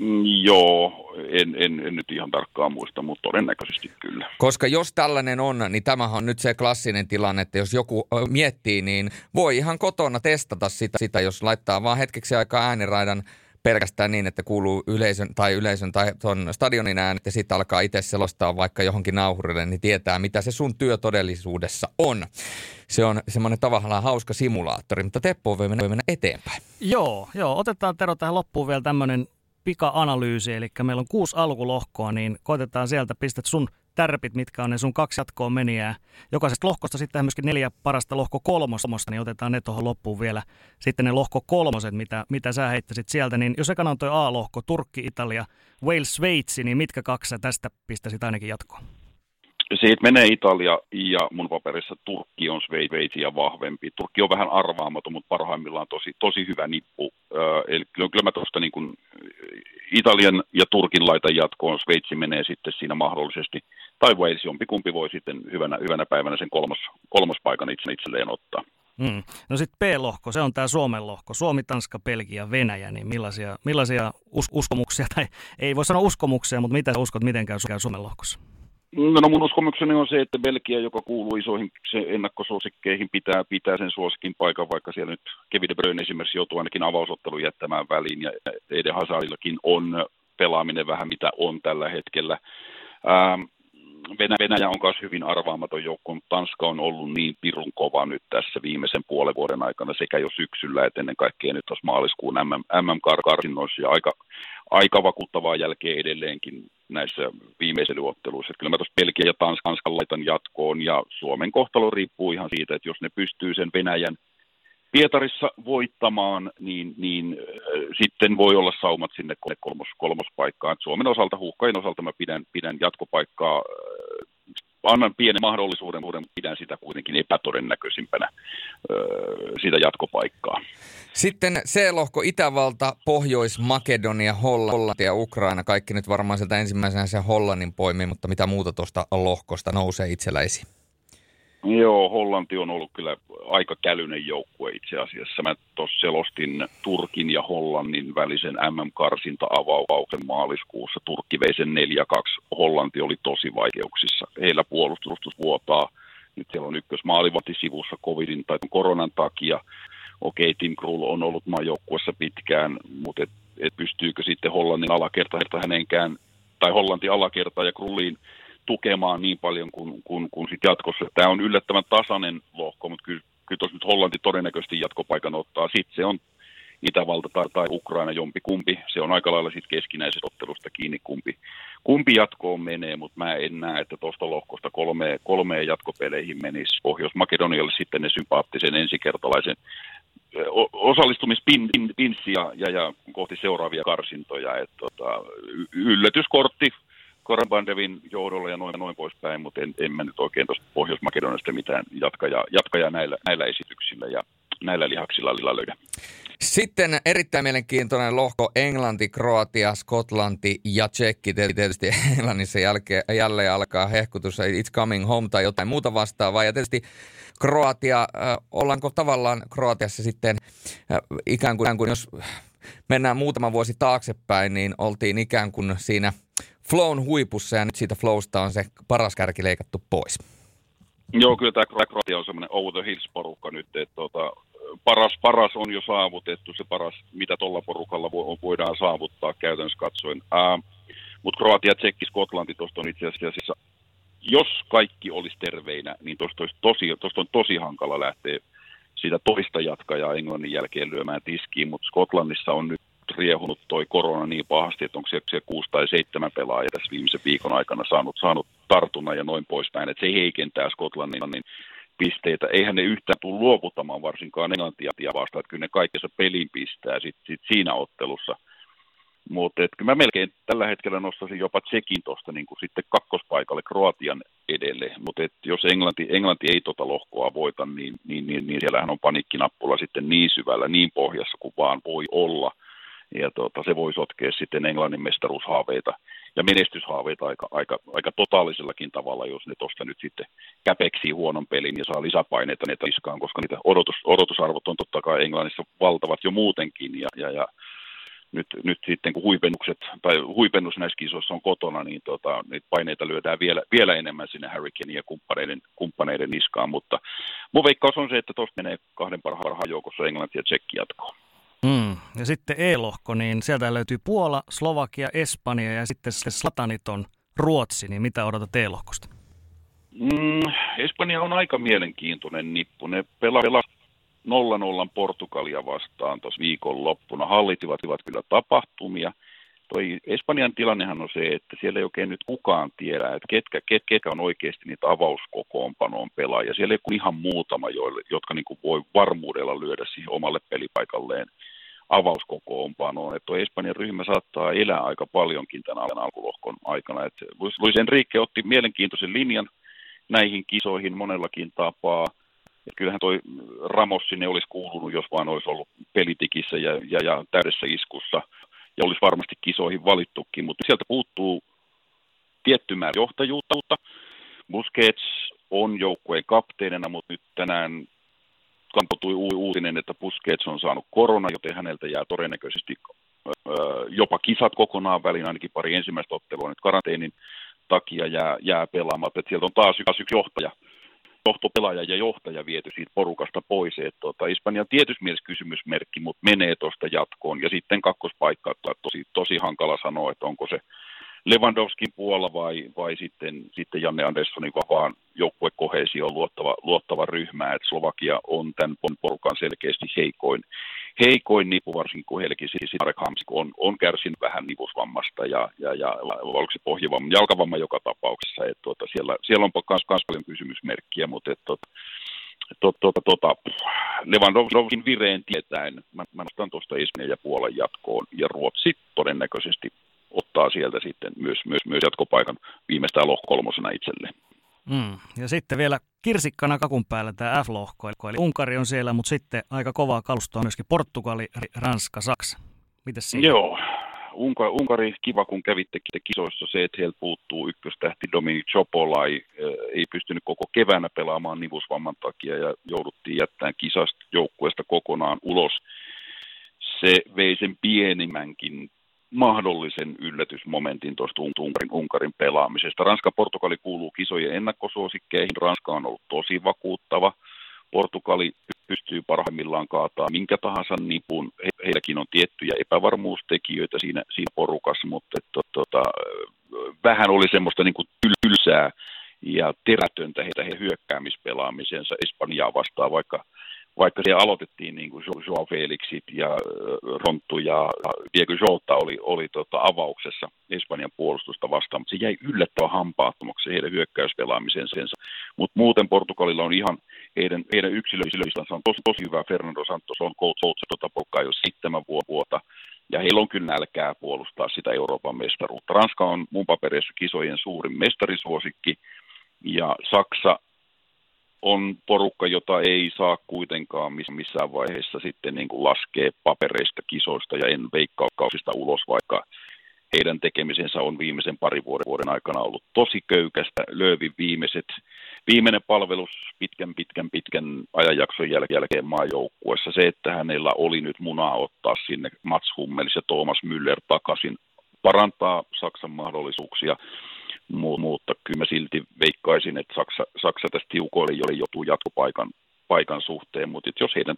Mm, joo, en, en, en nyt ihan tarkkaan muista, mutta todennäköisesti kyllä. Koska jos tällainen on, niin tämähän on nyt se klassinen tilanne, että jos joku miettii, niin voi ihan kotona testata sitä, sitä jos laittaa vaan hetkeksi aikaa ääniraidan pelkästään niin, että kuuluu yleisön tai yleisön tai tuon stadionin äänet ja sitten alkaa itse selostaa vaikka johonkin nauhurille, niin tietää, mitä se sun työ todellisuudessa on. Se on semmoinen tavallaan hauska simulaattori, mutta Teppo voi mennä, voi mennä eteenpäin. Joo, joo, otetaan Tero tähän loppuun vielä tämmöinen pika-analyysi, eli meillä on kuusi alkulohkoa, niin koitetaan sieltä, pistät sun tärpit, mitkä on ne sun kaksi jatkoa menijää. Jokaisesta lohkosta sitten myöskin neljä parasta lohko kolmosta, niin otetaan ne tuohon loppuun vielä. Sitten ne lohko kolmoset, mitä, mitä sä heittäisit sieltä, niin jos ekana on toi A-lohko, Turkki, Italia, Wales, Sveitsi, niin mitkä kaksi sä tästä pistäisit ainakin jatkoon? Siitä menee Italia ja mun paperissa Turkki on Sveitsiä vahvempi. Turkki on vähän arvaamaton, mutta parhaimmillaan tosi, tosi hyvä nippu. eli kyllä mä tuosta niin kuin Italian ja Turkin laitan jatkoon. Sveitsi menee sitten siinä mahdollisesti. Tai Wales, jompikumpi voi sitten hyvänä, hyvänä päivänä sen kolmos, kolmospaikan itse, itselleen ottaa. Hmm. No sitten B-lohko, se on tämä Suomen lohko. Suomi, Tanska, Belgia, Venäjä, niin millaisia, millaisia us- uskomuksia, tai ei voi sanoa uskomuksia, mutta mitä uskot, miten käy Suomen lohkossa? No, mun uskomukseni on se, että Belgia, joka kuuluu isoihin ennakkosuosikkeihin, pitää, pitää sen suosikin paikan, vaikka siellä nyt Kevin De Bruyne esimerkiksi joutuu ainakin avausottelun jättämään väliin, ja Eden Hazardillakin on pelaaminen vähän mitä on tällä hetkellä. Ähm, Venäjä on myös hyvin arvaamaton joukko, mutta Tanska on ollut niin pirun kova nyt tässä viimeisen puolen vuoden aikana sekä jo syksyllä että ennen kaikkea nyt tuossa maaliskuun MM, MM-karsinnoissa ja aika, aika vakuuttavaa jälkeen edelleenkin näissä viimeiselyotteluissa. Kyllä mä tuossa Belgia ja Tanskan laitan jatkoon ja Suomen kohtalo riippuu ihan siitä, että jos ne pystyy sen Venäjän Pietarissa voittamaan, niin, niin äh, sitten voi olla saumat sinne kolmos, kolmospaikkaan. Suomen osalta, huuhkajien osalta mä pidän, pidän jatkopaikkaa äh, annan pienen mahdollisuuden, mutta pidän sitä kuitenkin epätodennäköisimpänä sitä jatkopaikkaa. Sitten C-lohko Itävalta, Pohjois-Makedonia, Hollanti ja Ukraina. Kaikki nyt varmaan sieltä ensimmäisenä se Hollannin poimii, mutta mitä muuta tuosta lohkosta nousee itselläisi? Joo, Hollanti on ollut kyllä aika kälyinen joukkue itse asiassa. Mä tuossa selostin Turkin ja Hollannin välisen MM-karsinta-avauksen maaliskuussa. Turkki vei sen 4-2. Hollanti oli tosi vaikeuksissa. Heillä puolustus vuotaa. Nyt siellä on ykkös sivussa covidin tai koronan takia. Okei, Tim Krul on ollut maajoukkuessa pitkään, mutta et, et pystyykö sitten Hollannin alakerta hänenkään, tai Hollanti alakerta ja Krulliin tukemaan niin paljon kuin, kuin, kuin sit jatkossa. Tämä on yllättävän tasainen lohko, mutta kyllä, kyllä tuossa nyt Hollanti todennäköisesti jatkopaikan ottaa. Sitten se on Itävalta tai, tai Ukraina jompi kumpi. Se on aika lailla sitten keskinäisestä ottelusta kiinni kumpi, kumpi jatkoon menee, mutta mä en näe, että tuosta lohkosta kolme, jatkopeleihin menisi Pohjois-Makedonialle sitten ne sympaattisen ensikertalaisen osallistumispinssi ja, ja, ja kohti seuraavia karsintoja. Et, tota, yllätyskortti Korabandevin johdolla ja noin, noin poispäin, mutta en, en mä nyt oikein tuosta Pohjois-Makedoniasta mitään jatkaja, jatkaja näillä, näillä esityksillä ja näillä lihaksilla löydä. Sitten erittäin mielenkiintoinen lohko Englanti, Kroatia, Skotlanti ja Tsekki. Tietysti Englannissa jälkeen, jälleen alkaa hehkutus It's coming home tai jotain muuta vastaavaa. Ja tietysti Kroatia, äh, ollaanko tavallaan Kroatiassa sitten äh, ikään kuin jos mennään muutama vuosi taaksepäin, niin oltiin ikään kuin siinä flown huipussa ja nyt siitä flowsta on se paras kärki leikattu pois. Joo, kyllä tämä Kroatia on semmoinen over the hills-porukka nyt, että tota, paras, paras on jo saavutettu, se paras, mitä tuolla porukalla voidaan saavuttaa käytännössä katsoen. Mutta Kroatia, Tsekki, Skotlanti, tuosta on itse asiassa, jos kaikki olisi terveinä, niin tuosta tosi, on tosi hankala lähteä sitä toista jatkajaa Englannin jälkeen lyömään tiskiin, mutta Skotlannissa on nyt riehunut toi korona niin pahasti, että onko siellä, kuusi tai seitsemän pelaajia tässä viimeisen viikon aikana saanut, saanut tartunnan ja noin poispäin, että se heikentää Skotlannin niin pisteitä. Eihän ne yhtään tule luovuttamaan varsinkaan Englantia vastaan, että kyllä ne kaikessa pelin pistää sit, sit siinä ottelussa. Mutta kyllä mä melkein tällä hetkellä nostaisin jopa Tsekin tuosta niin sitten kakkospaikalle Kroatian edelle. Mutta jos Englanti, Englanti ei tota lohkoa voita, niin, niin, niin, niin siellähän on panikkinappula sitten niin syvällä, niin pohjassa kuin vaan voi olla – ja tuota, se voi sotkea sitten Englannin mestaruushaaveita ja menestyshaaveita aika, aika, aika totaalisellakin tavalla, jos ne tuosta nyt sitten käpeksii huonon pelin ja saa lisäpaineita ne iskaan, koska niitä odotus, odotusarvot on totta kai Englannissa valtavat jo muutenkin ja, ja, ja nyt, nyt sitten kun huipennukset, tai huipennus näissä kisoissa on kotona, niin tota, niitä paineita lyödään vielä, vielä enemmän sinne Harry Kane ja kumppaneiden, kumppaneiden niskaan, mutta mun veikkaus on se, että tuosta menee kahden parhaan joukossa Englanti ja Tsekki jatkoon. Mm. Ja sitten E-lohko, niin sieltä löytyy Puola, Slovakia, Espanja ja sitten se Slataniton Ruotsi, niin mitä odotat E-lohkosta? Mm, Espanja on aika mielenkiintoinen nippu. Ne pelasivat 0-0 Portugalia vastaan tuossa viikon loppuna. Hallitivat kyllä tapahtumia. Toi Espanjan tilannehan on se, että siellä ei oikein nyt kukaan tiedä, että ketkä, ket, ketkä on oikeasti niitä avauskokoonpanoon pelaajia. Siellä ei ole ihan muutama, joille, jotka niin voi varmuudella lyödä siihen omalle pelipaikalleen avauskokoonpanoon. Että Espanjan ryhmä saattaa elää aika paljonkin tämän alkulohkon aikana. Että Luis Enrique otti mielenkiintoisen linjan näihin kisoihin monellakin tapaa. Et kyllähän toi Ramos sinne olisi kuulunut, jos vaan olisi ollut pelitikissä ja, ja, ja täydessä iskussa. Ja olisi varmasti kisoihin valittukin, mutta sieltä puuttuu tietty määrä johtajuutta. Busquets on joukkueen kapteenina, mutta nyt tänään kampotui uutinen, että Busquets on saanut korona, joten häneltä jää todennäköisesti jopa kisat kokonaan väliin, ainakin pari ensimmäistä ottelua nyt karanteenin takia jää, jää pelaamatta. sieltä on taas yksi, johtaja, johtopelaaja ja johtaja viety siitä porukasta pois. Että tuota, Espanjan tietysti mielessä kysymysmerkki, mutta menee tuosta jatkoon. Ja sitten kakkospaikka, tosi, tosi hankala sanoa, että onko se Lewandowskin puolella vai, vai sitten, sitten Janne Anderssonin vapaan joukkuekohesioon luottava, luottava ryhmä, että Slovakia on tämän porukan selkeästi heikoin, heikoin nipu, varsinkin kun Helki siis Marek Hamsik on, on kärsinyt vähän nipusvammasta ja, ja, ja oliko se pohjavamma, jalkavamma joka tapauksessa, että tuota, siellä, siellä on myös, paljon kysymysmerkkiä, mutta että tuota, to, to, to, Lewandowskin vireen tietäen, mä, mä nostan tuosta Espanjan ja Puolan jatkoon, ja Ruotsi todennäköisesti ottaa sieltä sitten myös, myös, myös jatkopaikan viimeistään lohko kolmosena itselleen. Mm. Ja sitten vielä kirsikkana kakun päällä tämä F-lohko, eli Unkari on siellä, mutta sitten aika kovaa kalustoa myöskin Portugali, Ranska, Saksa. Mites siinä? Joo, Unkari, Unkari kiva kun kävitte kisoissa se, että heiltä puuttuu ykköstähti Dominic Chopolai, ei pystynyt koko keväänä pelaamaan nivusvamman takia ja jouduttiin jättämään kisasta joukkueesta kokonaan ulos. Se vei sen pienimmänkin mahdollisen yllätysmomentin tuosta Unkarin, Unkarin pelaamisesta. Ranska-Portugali kuuluu kisojen ennakkosuosikkeihin. Ranska on ollut tosi vakuuttava. Portugali pystyy parhaimmillaan kaataa minkä tahansa nipun. He, heilläkin on tiettyjä epävarmuustekijöitä siinä, siinä porukassa, mutta että, tota, vähän oli semmoista niin kuin tylsää ja terätöntä heitä he hyökkäämispelaamisensa Espanjaa vastaan, vaikka vaikka se aloitettiin niin kuin Joao Felixit ja Ronttu ja Diego Jota oli, oli tota avauksessa Espanjan puolustusta vastaan, mutta se jäi yllättävän hampaattomaksi heidän hyökkäyspelaamisensa. Mutta muuten Portugalilla on ihan heidän, heidän yksilöistansa on tosi, tosi hyvä. Fernando Santos on coach, tota porukkaa jo seitsemän vuotta. Ja heillä on kyllä nälkää puolustaa sitä Euroopan mestaruutta. Ranska on mun paperissa kisojen suurin mestarisuosikki. Ja Saksa on porukka, jota ei saa kuitenkaan missään vaiheessa sitten niin kuin laskea papereista, kisoista ja en veikkauksista ulos, vaikka heidän tekemisensä on viimeisen parin vuoden, vuoden aikana ollut tosi köykästä. Löövin viimeiset viimeinen palvelus pitkän, pitkän, pitkän ajanjakson jälkeen maajoukkuessa. Se, että hänellä oli nyt munaa ottaa sinne Mats Hummels ja Thomas Müller takaisin, parantaa Saksan mahdollisuuksia mutta kyllä mä silti veikkaisin, että Saksa, Saksa tästä tiukoille jo joutuu jatkopaikan paikan suhteen, mutta jos heidän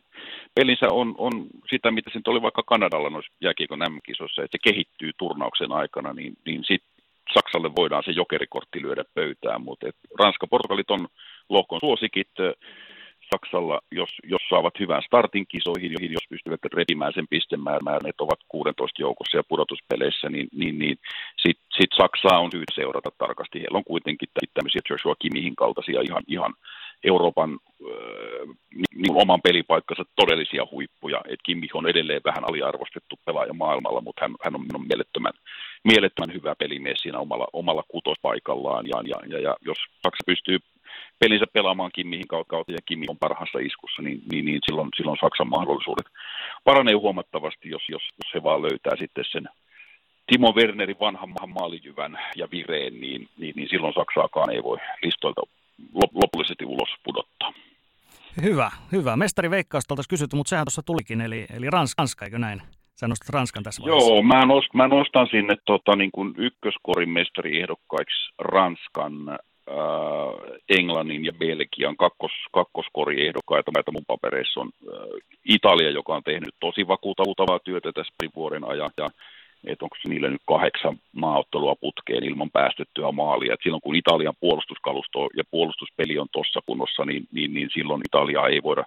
pelinsä on, on sitä, mitä se oli vaikka Kanadalla noissa jääkiekon M-kisoissa, että se kehittyy turnauksen aikana, niin, niin sitten Saksalle voidaan se jokerikortti lyödä pöytään, mutta Ranska, Portugalit on lohkon suosikit, Saksalla, jos, jos saavat hyvän startin kisoihin, jos pystyvät repimään sen pistemäärän, että ovat 16 joukossa ja pudotuspeleissä, niin, niin, niin sitten sit Saksaa on syytä seurata tarkasti. Heillä on kuitenkin tämmöisiä Joshua Kimihin kaltaisia ihan, ihan Euroopan äh, niin oman pelipaikkansa todellisia huippuja. Et Kimi on edelleen vähän aliarvostettu pelaaja maailmalla, mutta hän, hän on, on mielettömän, mielettömän hyvä pelimies siinä omalla, omalla kutospaikallaan. Ja, ja, ja, ja jos Saksa pystyy pelinsä pelaamaan Kimmihin kautta ja Kimmi on parhaassa iskussa, niin, niin, niin silloin, silloin Saksan mahdollisuudet paranee huomattavasti, jos, jos, jos he vaan löytää sitten sen Timo Wernerin vanhan maalijyvän ja vireen, niin, niin, niin silloin Saksaakaan ei voi listoilta lopullisesti ulos pudottaa. Hyvä, hyvä. Mestari Veikkausta oltaisiin kysytty, mutta sehän tuossa tulikin, eli, eli Ranska, eikö näin? Sä nostat Ranskan tässä vaiheessa. Joo, mä, nost, mä nostan sinne tota, niin kuin ykköskorin mestariehdokkaiksi Ranskan Englannin ja Belgian kakkos, kakkoskori-ehdokkaita. Näitä mun papereissa on äh, Italia, joka on tehnyt tosi vakuutavaa työtä tässä vuoden ajan. Ja, että onko niille nyt kahdeksan maaottelua putkeen ilman päästettyä maalia. Et silloin kun Italian puolustuskalusto ja puolustuspeli on tuossa kunnossa, niin, niin, niin silloin Italia ei voida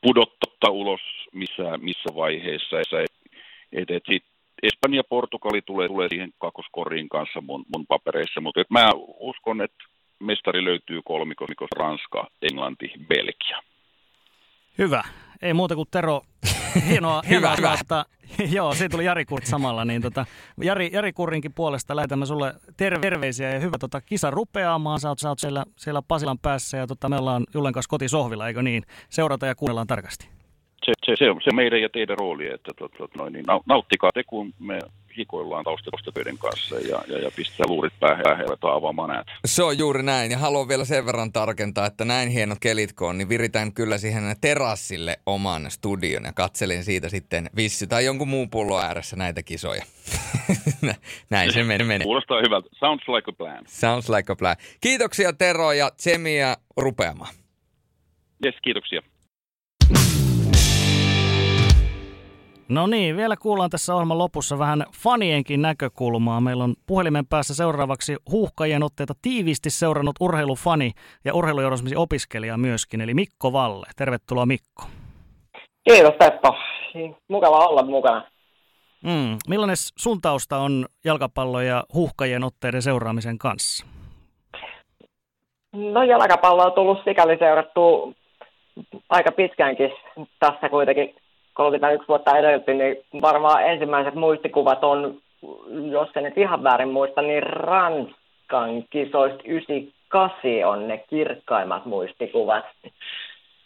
pudottaa ulos missä, missä vaiheessa. Et, et sit Espanja ja Portugali tulee, tulee siihen kakkoskoriin kanssa mun, mun papereissa, mutta et mä uskon, että mestari löytyy kolmikossa Ranska, Englanti, Belgia. Hyvä. Ei muuta kuin Tero. Hienoa, hienoa hyvä, hyvä. joo, siitä tuli Jari Kurt samalla. Niin tota, Jari, Jari Kurrinkin puolesta lähetämme sulle terveisiä ja hyvä tota, kisa rupeamaan. Sä oot, sä oot siellä, siellä Pasilan päässä ja tota, me ollaan Jullen kanssa kotisohvilla, eikö niin? Seurata ja kuunnellaan tarkasti se, se, se, on se meidän ja teidän rooli, että tot, tot, noin, niin nauttikaa te, kun me hikoillaan taustatöiden kanssa ja, ja, ja pistää luurit päähän ja avaamaan näitä. Se on juuri näin ja haluan vielä sen verran tarkentaa, että näin hienot kelitkoon, niin viritän kyllä siihen terassille oman studion ja katselin siitä sitten vissi tai jonkun muun pullon ääressä näitä kisoja. näin se menee. Kuulostaa hyvältä. Sounds like a plan. Sounds like a plan. Kiitoksia Tero ja Tsemiä rupeamaan. Yes, kiitoksia. No niin, vielä kuullaan tässä ohjelman lopussa vähän fanienkin näkökulmaa. Meillä on puhelimen päässä seuraavaksi huuhkajien otteita tiiviisti seurannut urheilufani ja urheilujournalismin opiskelija myöskin, eli Mikko Valle. Tervetuloa Mikko. Kiitos Teppo. Mukava olla mukana. Mm. Millainen sun tausta on jalkapallo ja huuhkajien otteiden seuraamisen kanssa? No jalkapallo on tullut sikäli seurattu aika pitkäänkin tässä kuitenkin 31 vuotta edellytti, niin varmaan ensimmäiset muistikuvat on, jos en nyt ihan väärin muista, niin Ranskan kisoista 98 on ne kirkkaimmat muistikuvat.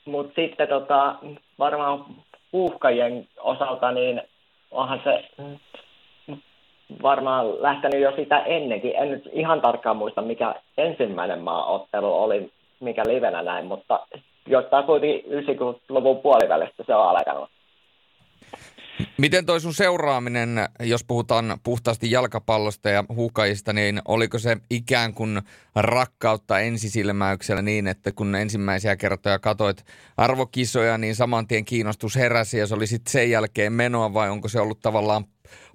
Mutta sitten tota, varmaan puhkajien osalta, niin onhan se varmaan lähtenyt jo sitä ennenkin. En nyt ihan tarkkaan muista, mikä ensimmäinen maaottelu oli, mikä livenä näin, mutta jostain kuitenkin 90-luvun puolivälistä se on alkanut. Miten toi sun seuraaminen, jos puhutaan puhtaasti jalkapallosta ja huukajista, niin oliko se ikään kuin rakkautta ensisilmäyksellä niin, että kun ensimmäisiä kertoja katoit arvokisoja, niin saman tien kiinnostus heräsi ja se oli sitten sen jälkeen menoa vai onko se ollut tavallaan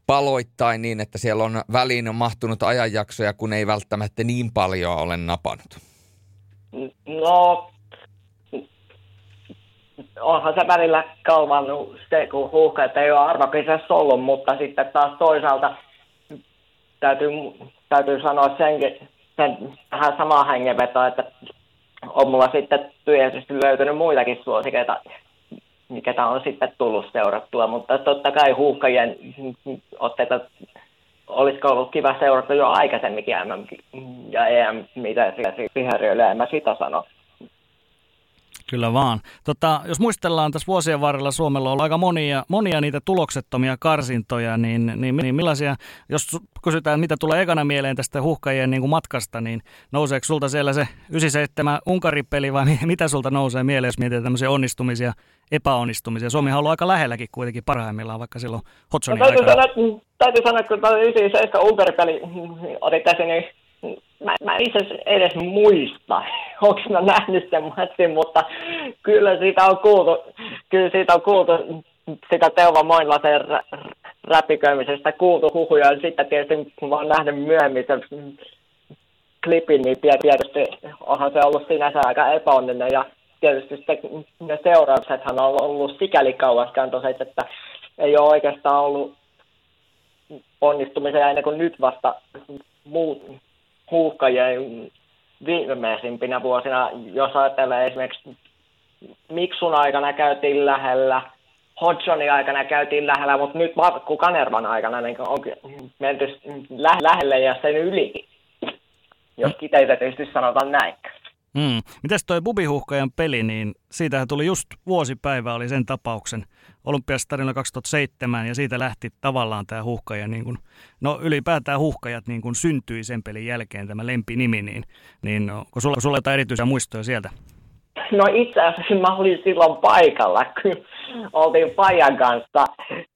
paloittain niin, että siellä on väliin mahtunut ajanjaksoja, kun ei välttämättä niin paljon ole napannut? No onhan se välillä kalvannut se, kun huuhka, että ei ole arvokisessa ollut, mutta sitten taas toisaalta täytyy, täytyy sanoa senkin, sen vähän samaa hengenvetoa, että on mulla sitten työllisyysti löytynyt muitakin suosikeita, mikä on sitten tullut seurattua, mutta totta kai huuhkajien otteita olisiko ollut kiva seurata jo aikaisemminkin MM ja EM, mitä siihen en mä sitä sano. Kyllä vaan. Tota, jos muistellaan tässä vuosien varrella Suomella on ollut aika monia, monia niitä tuloksettomia karsintoja, niin, niin, niin millaisia, jos kysytään mitä tulee ekana mieleen tästä huhkajien niin kuin matkasta, niin nouseeko sulta siellä se 97 Unkaripeli vai mitä sulta nousee mieleen, jos mietitään tämmöisiä onnistumisia, epäonnistumisia? Suomi on ollut aika lähelläkin kuitenkin parhaimmillaan, vaikka silloin Hotsonin no, täytyy, sanoa, täytyy sanoa, että kun 97 Unkaripeli oli tässä, niin mä, mä itse edes muista, onko mä nähnyt sen matsin, mutta kyllä siitä on kuultu, kyllä siitä on kuultu sitä Teuva Moinlasen räpiköimisestä kuultu huhuja, ja sitten tietysti kun mä oon nähnyt myöhemmin sen klipin, niin tietysti onhan se ollut sinänsä aika epäonninen, ja tietysti sitten ne seurauksethan on ollut sikäli kauaskantoiset, että ei ole oikeastaan ollut onnistumisia ennen kuin nyt vasta muut, huuhkajien viimeisimpinä vuosina, jos ajatellaan esimerkiksi Miksun aikana käytiin lähellä, Hodgsonin aikana käytiin lähellä, mutta nyt Markku Kanervan aikana niin on menty lähelle ja sen yli, jos kiteytetysti sanotaan näin. Mm. Mitäs toi Bubihuhkajan peli, niin siitähän tuli just vuosipäivä, oli sen tapauksen olympiastarina 2007 ja siitä lähti tavallaan tämä huhkaja, niin kun, no ylipäätään huhkajat niin kun syntyi sen pelin jälkeen tämä lempinimi, niin, niin onko sulla, sulla jotain erityisiä muistoja sieltä? No itse asiassa mä olin silloin paikalla, kun oltiin Pajan kanssa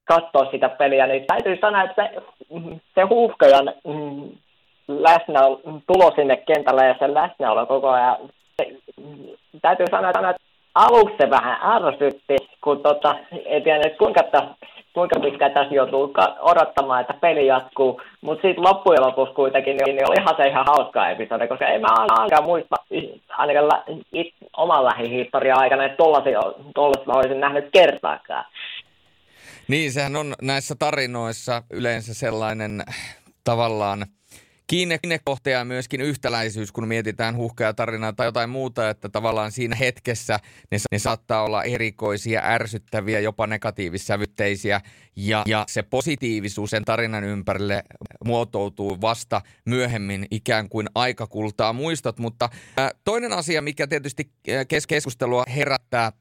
katsoa sitä peliä, niin täytyy sanoa, että se, se huuhkajan mm, läsnä tulo sinne kentälle ja sen läsnäolo koko ajan. Täytyy sanoa, että aluksi se vähän ärsytti, kun tota, ei tiedä, kuinka, kuinka pitkään tässä joutuu odottamaan, että peli jatkuu. Mutta sitten loppujen lopuksi kuitenkin niin, niin oli ihan se ihan hauska episodi, koska ei mä ainakaan muista ainakaan it, oman lähihistorian aikana, että tollaista olisin nähnyt kertaakaan. Niin, sehän on näissä tarinoissa yleensä sellainen tavallaan – kiinnekohta ja myöskin yhtäläisyys, kun mietitään huhkeaa tarinaa tai jotain muuta, että tavallaan siinä hetkessä ne, ne saattaa olla erikoisia, ärsyttäviä, jopa negatiivissävytteisiä. Ja, ja se positiivisuus sen tarinan ympärille muotoutuu vasta myöhemmin ikään kuin aikakultaa muistot, mutta toinen asia, mikä tietysti keskustelua herättää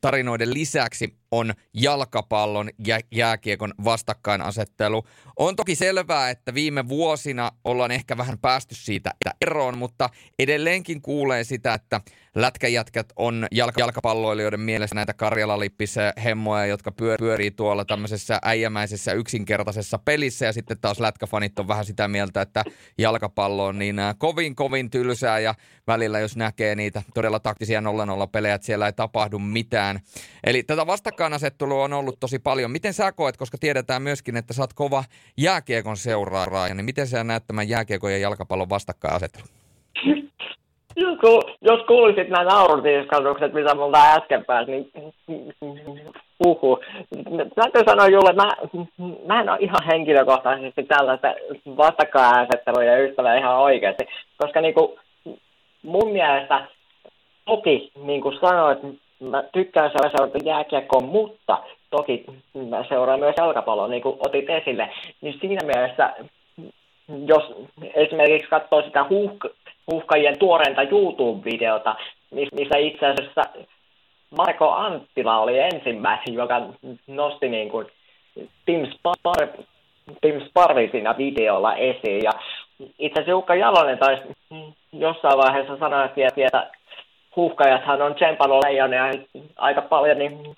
tarinoiden lisäksi on jalkapallon ja jääkiekon vastakkainasettelu. On toki selvää, että viime vuosina ollaan ehkä vähän päästy siitä eroon, mutta edelleenkin kuulee sitä, että lätkäjätkät on jalka- jalkapalloilijoiden mielessä näitä Karjala-lippisiä hemmoja, jotka pyörii tuolla tämmöisessä äijämäisessä yksinkertaisessa pelissä ja sitten taas lätkäfanit on vähän sitä mieltä, että jalkapallo on niin äh, kovin kovin tylsää ja välillä jos näkee niitä todella taktisia 0-0 pelejä, että siellä ei tapahdu mitään. Eli tätä vastakkainasettelua on ollut tosi paljon. Miten sä koet, koska tiedetään myöskin, että sä oot kova jääkiekon seuraaja, niin miten sä näet tämän jääkiekon ja jalkapallon vastakkainasettelun? Jos, jos kuulisit nämä naurutiiskallukset, mitä multa äsken pääsi, niin uhu. Täytyy sanoa Julle, mä, mä en ole ihan henkilökohtaisesti tällaista vastakkainasettelua ja ystävää ihan oikeasti, koska niin kuin, mun mielestä toki, niin kuin sanoit, mä tykkään seurata jääkiekkoa, mutta toki mä seuraan myös jalkapalloa, niin kuin otit esille, niin siinä mielessä, jos esimerkiksi katsoo sitä huuhk- huuhkajien tuoreinta YouTube-videota, missä itse asiassa Marko Anttila oli ensimmäinen, joka nosti niin kuin Tim, Spar, Tim Sparvi siinä videolla esiin. Ja itse asiassa Jukka Jalonen taisi jossain vaiheessa sanoa, että huuhkajathan on tsempannut leijonia aika paljon, niin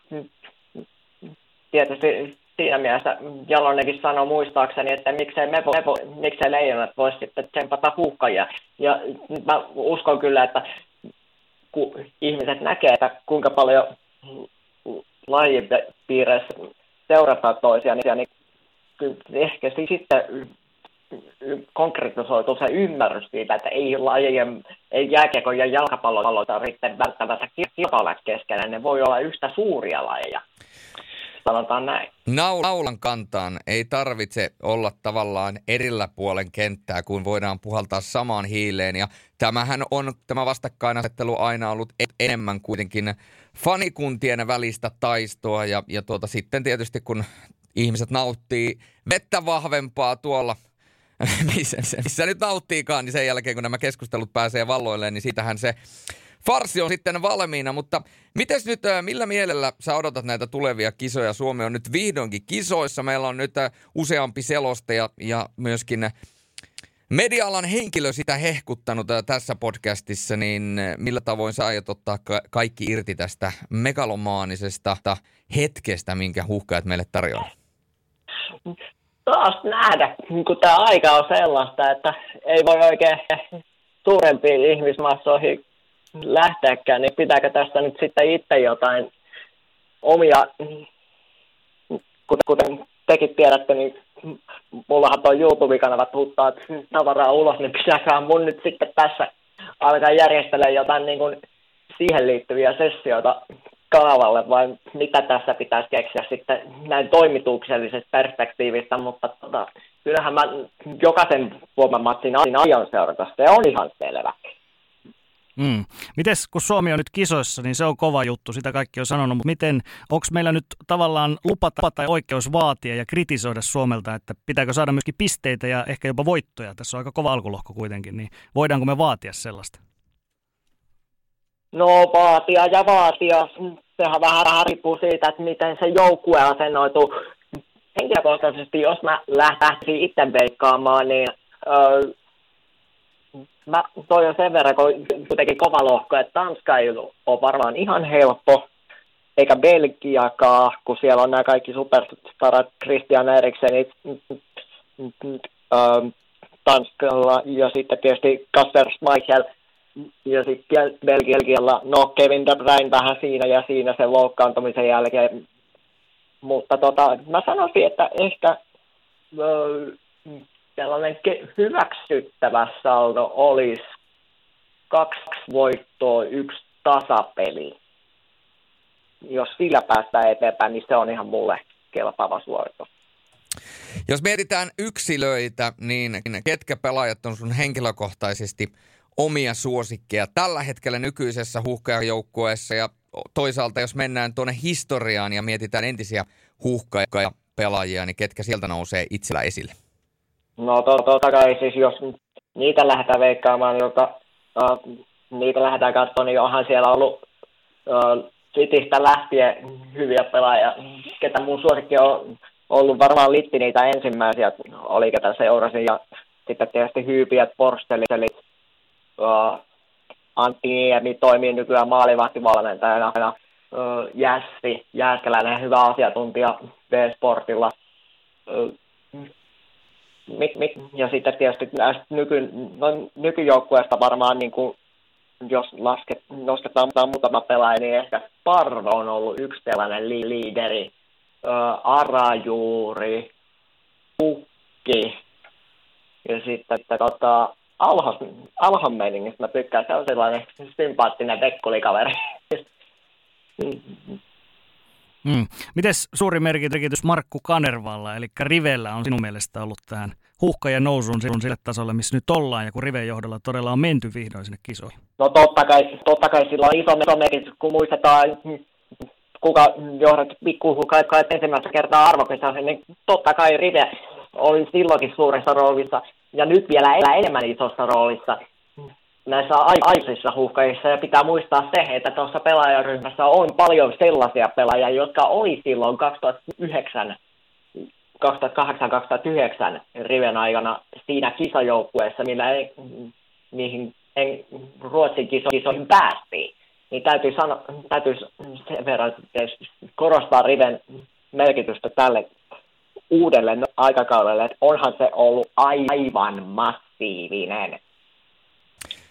tietysti siinä mielessä Jalonenkin sanoi muistaakseni, että miksei, me vo, me vo, miksei leijonat voisi sitten tsempata huuhkajia. Ja mä uskon kyllä, että kun ihmiset näkee, että kuinka paljon lajin piirissä seurataan toisiaan, niin ehkä sitten konkretisoitu se ymmärrys siitä, että ei lajien, ei jääkiekon ja jalkapallon tarvitse välttämättä kilpailla keskenään, ne voi olla yhtä suuria lajeja sanotaan näin. Naulan kantaan ei tarvitse olla tavallaan erillä puolen kenttää, kun voidaan puhaltaa samaan hiileen. Ja tämähän on tämä vastakkainasettelu aina ollut enemmän kuitenkin fanikuntien välistä taistoa. Ja, ja tuota, sitten tietysti kun ihmiset nauttii vettä vahvempaa tuolla missä, missä nyt nauttiikaan, niin sen jälkeen kun nämä keskustelut pääsee valloilleen, niin sitähän se farsi on sitten valmiina, mutta mites nyt, millä mielellä sä odotat näitä tulevia kisoja? Suomi on nyt vihdoinkin kisoissa. Meillä on nyt useampi selostaja ja myöskin media-alan henkilö sitä hehkuttanut tässä podcastissa, niin millä tavoin sä aiot ottaa kaikki irti tästä megalomaanisesta hetkestä, minkä huhkajat meille tarjoaa? Taas nähdä, kun tämä aika on sellaista, että ei voi oikein suurempiin ihmismassoihin lähteäkään, niin pitääkö tästä nyt sitten itse jotain omia, kuten tekin tiedätte, niin mullahan tuo YouTube-kanava tuuttaa tavaraa ulos, niin pitääkö mun nyt sitten tässä alkaa järjestellä jotain niin kuin siihen liittyviä sessioita kanavalle, vai mitä tässä pitäisi keksiä sitten näin toimituksellisesta perspektiivistä, mutta tota, kyllähän mä jokaisen matsin aion seurata, se on ihan selvä. Mm. Mites, kun Suomi on nyt kisoissa, niin se on kova juttu, sitä kaikki on sanonut, mutta miten, onko meillä nyt tavallaan lupa tai oikeus vaatia ja kritisoida Suomelta, että pitääkö saada myöskin pisteitä ja ehkä jopa voittoja? Tässä on aika kova alkulohko kuitenkin, niin voidaanko me vaatia sellaista? No vaatia ja vaatia, sehän vähän riippuu siitä, että miten se joukkue asennoituu. Henkilökohtaisesti, jos mä lähtisin itse veikkaamaan, niin öö, mä toivon sen verran, kuitenkin kova lohko, että Tanska ei ole varmaan ihan helppo, eikä Belgiakaan, kun siellä on nämä kaikki superstarat, Christian Eriksen, Tanskalla ja sitten tietysti Kasper Schmeichel ja sitten Belgialla, no Kevin De Bruyne vähän siinä ja siinä sen loukkaantumisen jälkeen, mutta tota, mä sanoisin, että ehkä sellainen hyväksyttävä saldo olisi kaksi voittoa, yksi tasapeli. Jos sillä päästään eteenpäin, niin se on ihan mulle kelpaava suoritus. Jos mietitään yksilöitä, niin ketkä pelaajat on sun henkilökohtaisesti omia suosikkeja tällä hetkellä nykyisessä huuhkajajoukkueessa ja toisaalta jos mennään tuonne historiaan ja mietitään entisiä huuhkaja pelaajia, niin ketkä sieltä nousee itsellä esille? No to, totta kai siis jos niitä lähdetään veikkaamaan, jota, uh, niitä lähdetään katsomaan, niin onhan siellä ollut uh, Citystä lähtien hyviä pelaajia. Ketä mun suosikki on ollut varmaan Litti niitä ensimmäisiä, oli ketä seurasin. Ja sitten tietysti Hyypiät, Porstelit, eli Antti Niemi toimii nykyään maalivahtivalmentajana. Uh, Jässi, Jääskeläinen, hyvä asiantuntija B-Sportilla. Uh, mik, mik, ja sitten tietysti näistä nyky, no, nykyjoukkueesta varmaan niin kuin, jos lasket, nostetaan muutama pelaaja, niin ehkä Parvo on ollut yksi tällainen li- liideri. Ö, Arajuuri, Pukki ja sitten että, tota, Alhos, Alhon meiningistä mä tykkään, se on sellainen sympaattinen dekkulikaveri. Mm. Mites suuri merkitys Markku Kanervalla, eli Rivellä on sinun mielestä ollut tähän ja nousuun sille tasolle, missä nyt ollaan, ja kun Riven johdolla todella on menty vihdoin sinne kisoihin? No totta kai, totta kai sillä on iso, iso merkitys, kun muistetaan, kuka johdat pikkuhukaa ensimmäistä kertaa arvokisassa, niin totta kai Rive oli silloinkin suuressa roolissa, ja nyt vielä enemmän isossa roolissa näissä aikaisissa huuhkajissa ja pitää muistaa se, että tuossa pelaajaryhmässä on paljon sellaisia pelaajia, jotka oli silloin 2009 2008-2009 riven aikana siinä kisajoukkueessa, millä ei, niihin ei, Ruotsin kisoihin päästiin. Niin täytyy, sano, täytyy sen verran korostaa riven merkitystä tälle uudelle aikakaudelle, että onhan se ollut aivan massiivinen.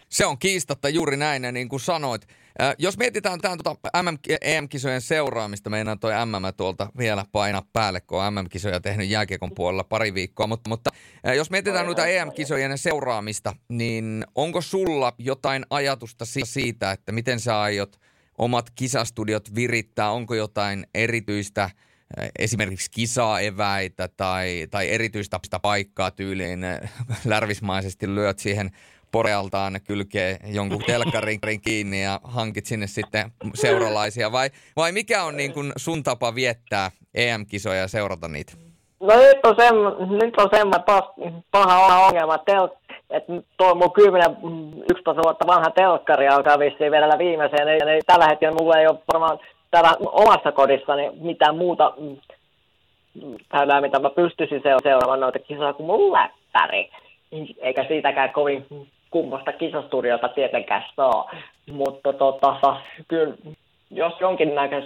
Se on kiistatta juuri näin, ja niin kuin sanoit, jos mietitään tämän tuota MM, EM-kisojen seuraamista, meinaan toi MM tuolta vielä paina päälle, kun on MM-kisoja tehnyt jääkiekon puolella pari viikkoa, mutta, mutta jos mietitään noita EM-kisojen seuraamista, niin onko sulla jotain ajatusta siitä, että miten sä aiot omat kisastudiot virittää, onko jotain erityistä esimerkiksi kisaeväitä tai, tai erityistä paikkaa tyyliin lärvismaisesti lyöt siihen porealtaan kylkee jonkun telkkarin kiinni ja hankit sinne sitten seuralaisia? Vai, vai mikä on niin kuin sun tapa viettää EM-kisoja ja seurata niitä? No nyt on, semmo, nyt on semmoinen paha ongelma. Tel, että tuo mun 10, 11 vuotta vanha telkkari alkaa vissiin vedellä viimeiseen, niin, niin tällä hetkellä mulla ei ole varmaan täällä omassa kodissani mitään muuta täällä, mitä mä pystyisin seuraamaan noita kisoja kuin mun läppäri. Eikä siitäkään kovin kummosta kisastudiota tietenkään saa. Mutta tota, kyllä jos jonkinnäköis,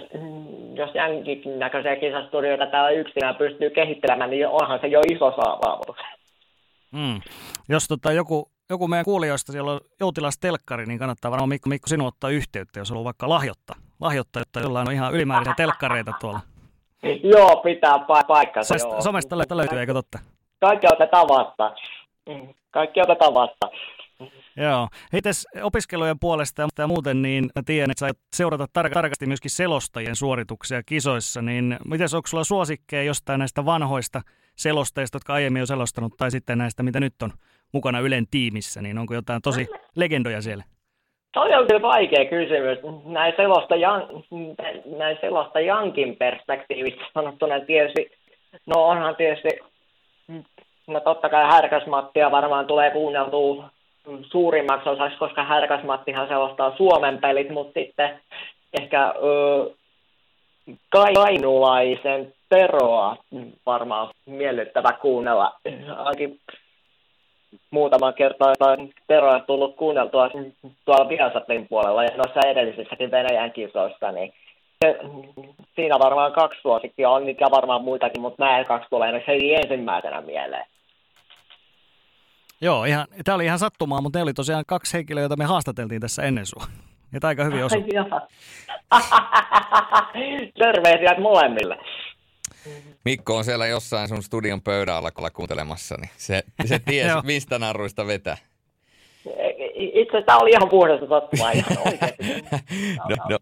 jos jonkinnäköisiä kisastudioita täällä yksinään pystyy kehittelemään, niin onhan se jo iso saavutus. Mm. Jos tota, joku, joku meidän kuulijoista siellä on joutilas telkkari, niin kannattaa varmaan Mikko, Mikko sinun ottaa yhteyttä, jos on vaikka lahjotta. Lahjotta, jotta jollain on ihan ylimääräisiä telkkareita tuolla. joo, pitää pa- paikkansa. Somesta, somesta löytyy, eikö totta? Kaikki otetaan vastaan. Kaikki otetaan vastaan. Joo. Heites opiskelujen puolesta ja muuten, niin mä tiedän, että sä seurata tar- tarkasti myöskin selostajien suorituksia kisoissa, niin miten onko sulla suosikkeja jostain näistä vanhoista selostajista, jotka aiemmin on selostanut, tai sitten näistä, mitä nyt on mukana Ylen tiimissä, niin onko jotain tosi legendoja siellä? Toi on kyllä vaikea kysymys. Näin selostajan, näin selostajankin perspektiivistä sanottuna tietysti, no onhan tietysti, no totta kai Härkäsmattia varmaan tulee kuunneltua suurimmaksi osaksi, koska Härkäsmattihan selostaa Suomen pelit, mutta sitten ehkä ö, kainulaisen Teroa varmaan miellyttävä kuunnella. Ainakin muutama kerta Teroa tullut kuunneltua tuolla Viasatin puolella ja noissa edellisissäkin Venäjän kisoissa, niin se, siinä varmaan kaksi suosikkia on, niitä varmaan muitakin, mutta nämä kaksi tulee heti ensimmäisenä mieleen. Joo, ihan, tämä oli ihan sattumaa, mutta ne oli tosiaan kaksi henkilöä, joita me haastateltiin tässä ennen sua. Ja aika hyvin osu. Terveisiä molemmille. Mikko on siellä jossain sun studion pöydän alla kuuntelemassa, niin se, se ties, mistä narruista vetää. Itse asiassa tämä oli ihan puhdasta sattumaa, ihan oikeasti. no, no.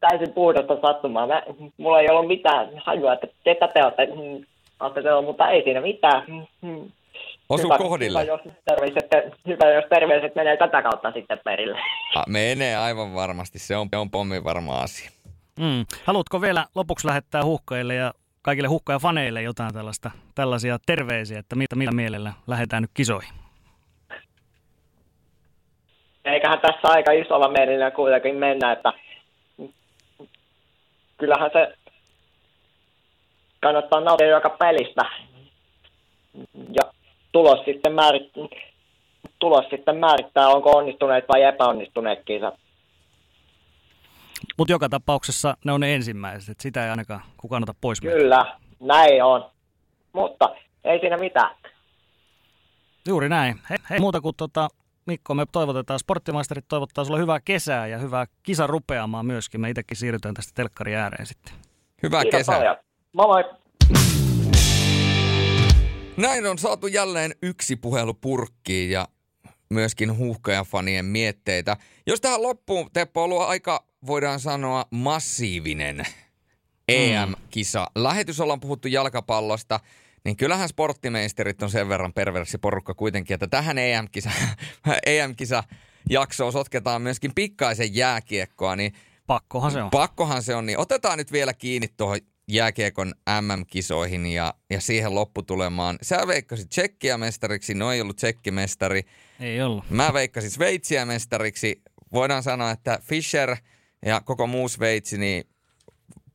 Täysin puhdasta sattumaa. Mä, mulla ei ollut mitään hajua, että ketä te olette, olette mutta ei siinä mitään. Osu hyvä, kohdille. Hyvä jos, terveiset, hyvä, jos terveiset menee tätä kautta sitten perille. menee aivan varmasti. Se on, on pommi varma asia. Mm. Haluatko vielä lopuksi lähettää huhkajille ja kaikille huhkajafaneille jotain tällaista, tällaisia terveisiä, että mitä, mitä mielellä lähdetään nyt kisoihin? Eiköhän tässä aika isolla merillä kuitenkin mennä, että kyllähän se kannattaa nauttia joka pelistä. Ja tulos sitten, määrit, tulos sitten määrittää, onko onnistuneet vai epäonnistuneet kisat. Mutta joka tapauksessa ne on ne ensimmäiset, sitä ei ainakaan kukaan ota pois. Kyllä, meitä. näin on. Mutta ei siinä mitään. Juuri näin. Hei, hei muuta kuin tota, Mikko, me toivotetaan, sporttimaisterit toivottaa sulle hyvää kesää ja hyvää kisan rupeamaan myöskin. Me itsekin siirrytään tästä telkkari ääreen sitten. Hyvää Kiitos kesää. Paljon. Moi moi. Näin on saatu jälleen yksi puhelu purkkiin ja myöskin huuhkajafanien mietteitä. Jos tähän loppuun, Teppo, on ollut aika, voidaan sanoa, massiivinen EM-kisa. Lähetys ollaan puhuttu jalkapallosta, niin kyllähän sporttimeisterit on sen verran perversi porukka kuitenkin, että tähän EM-kisa, EM-kisa jaksoon sotketaan myöskin pikkaisen jääkiekkoa, niin Pakkohan se on. Pakkohan se on, niin otetaan nyt vielä kiinni tuohon jääkiekon MM-kisoihin ja, ja siihen lopputulemaan. Sä veikkasit Tsekkiä mestariksi, no ei ollut Tsekkimestari. Ei ollut. Mä veikkasin Sveitsiä mestariksi. Voidaan sanoa, että Fischer ja koko muu Sveitsi, niin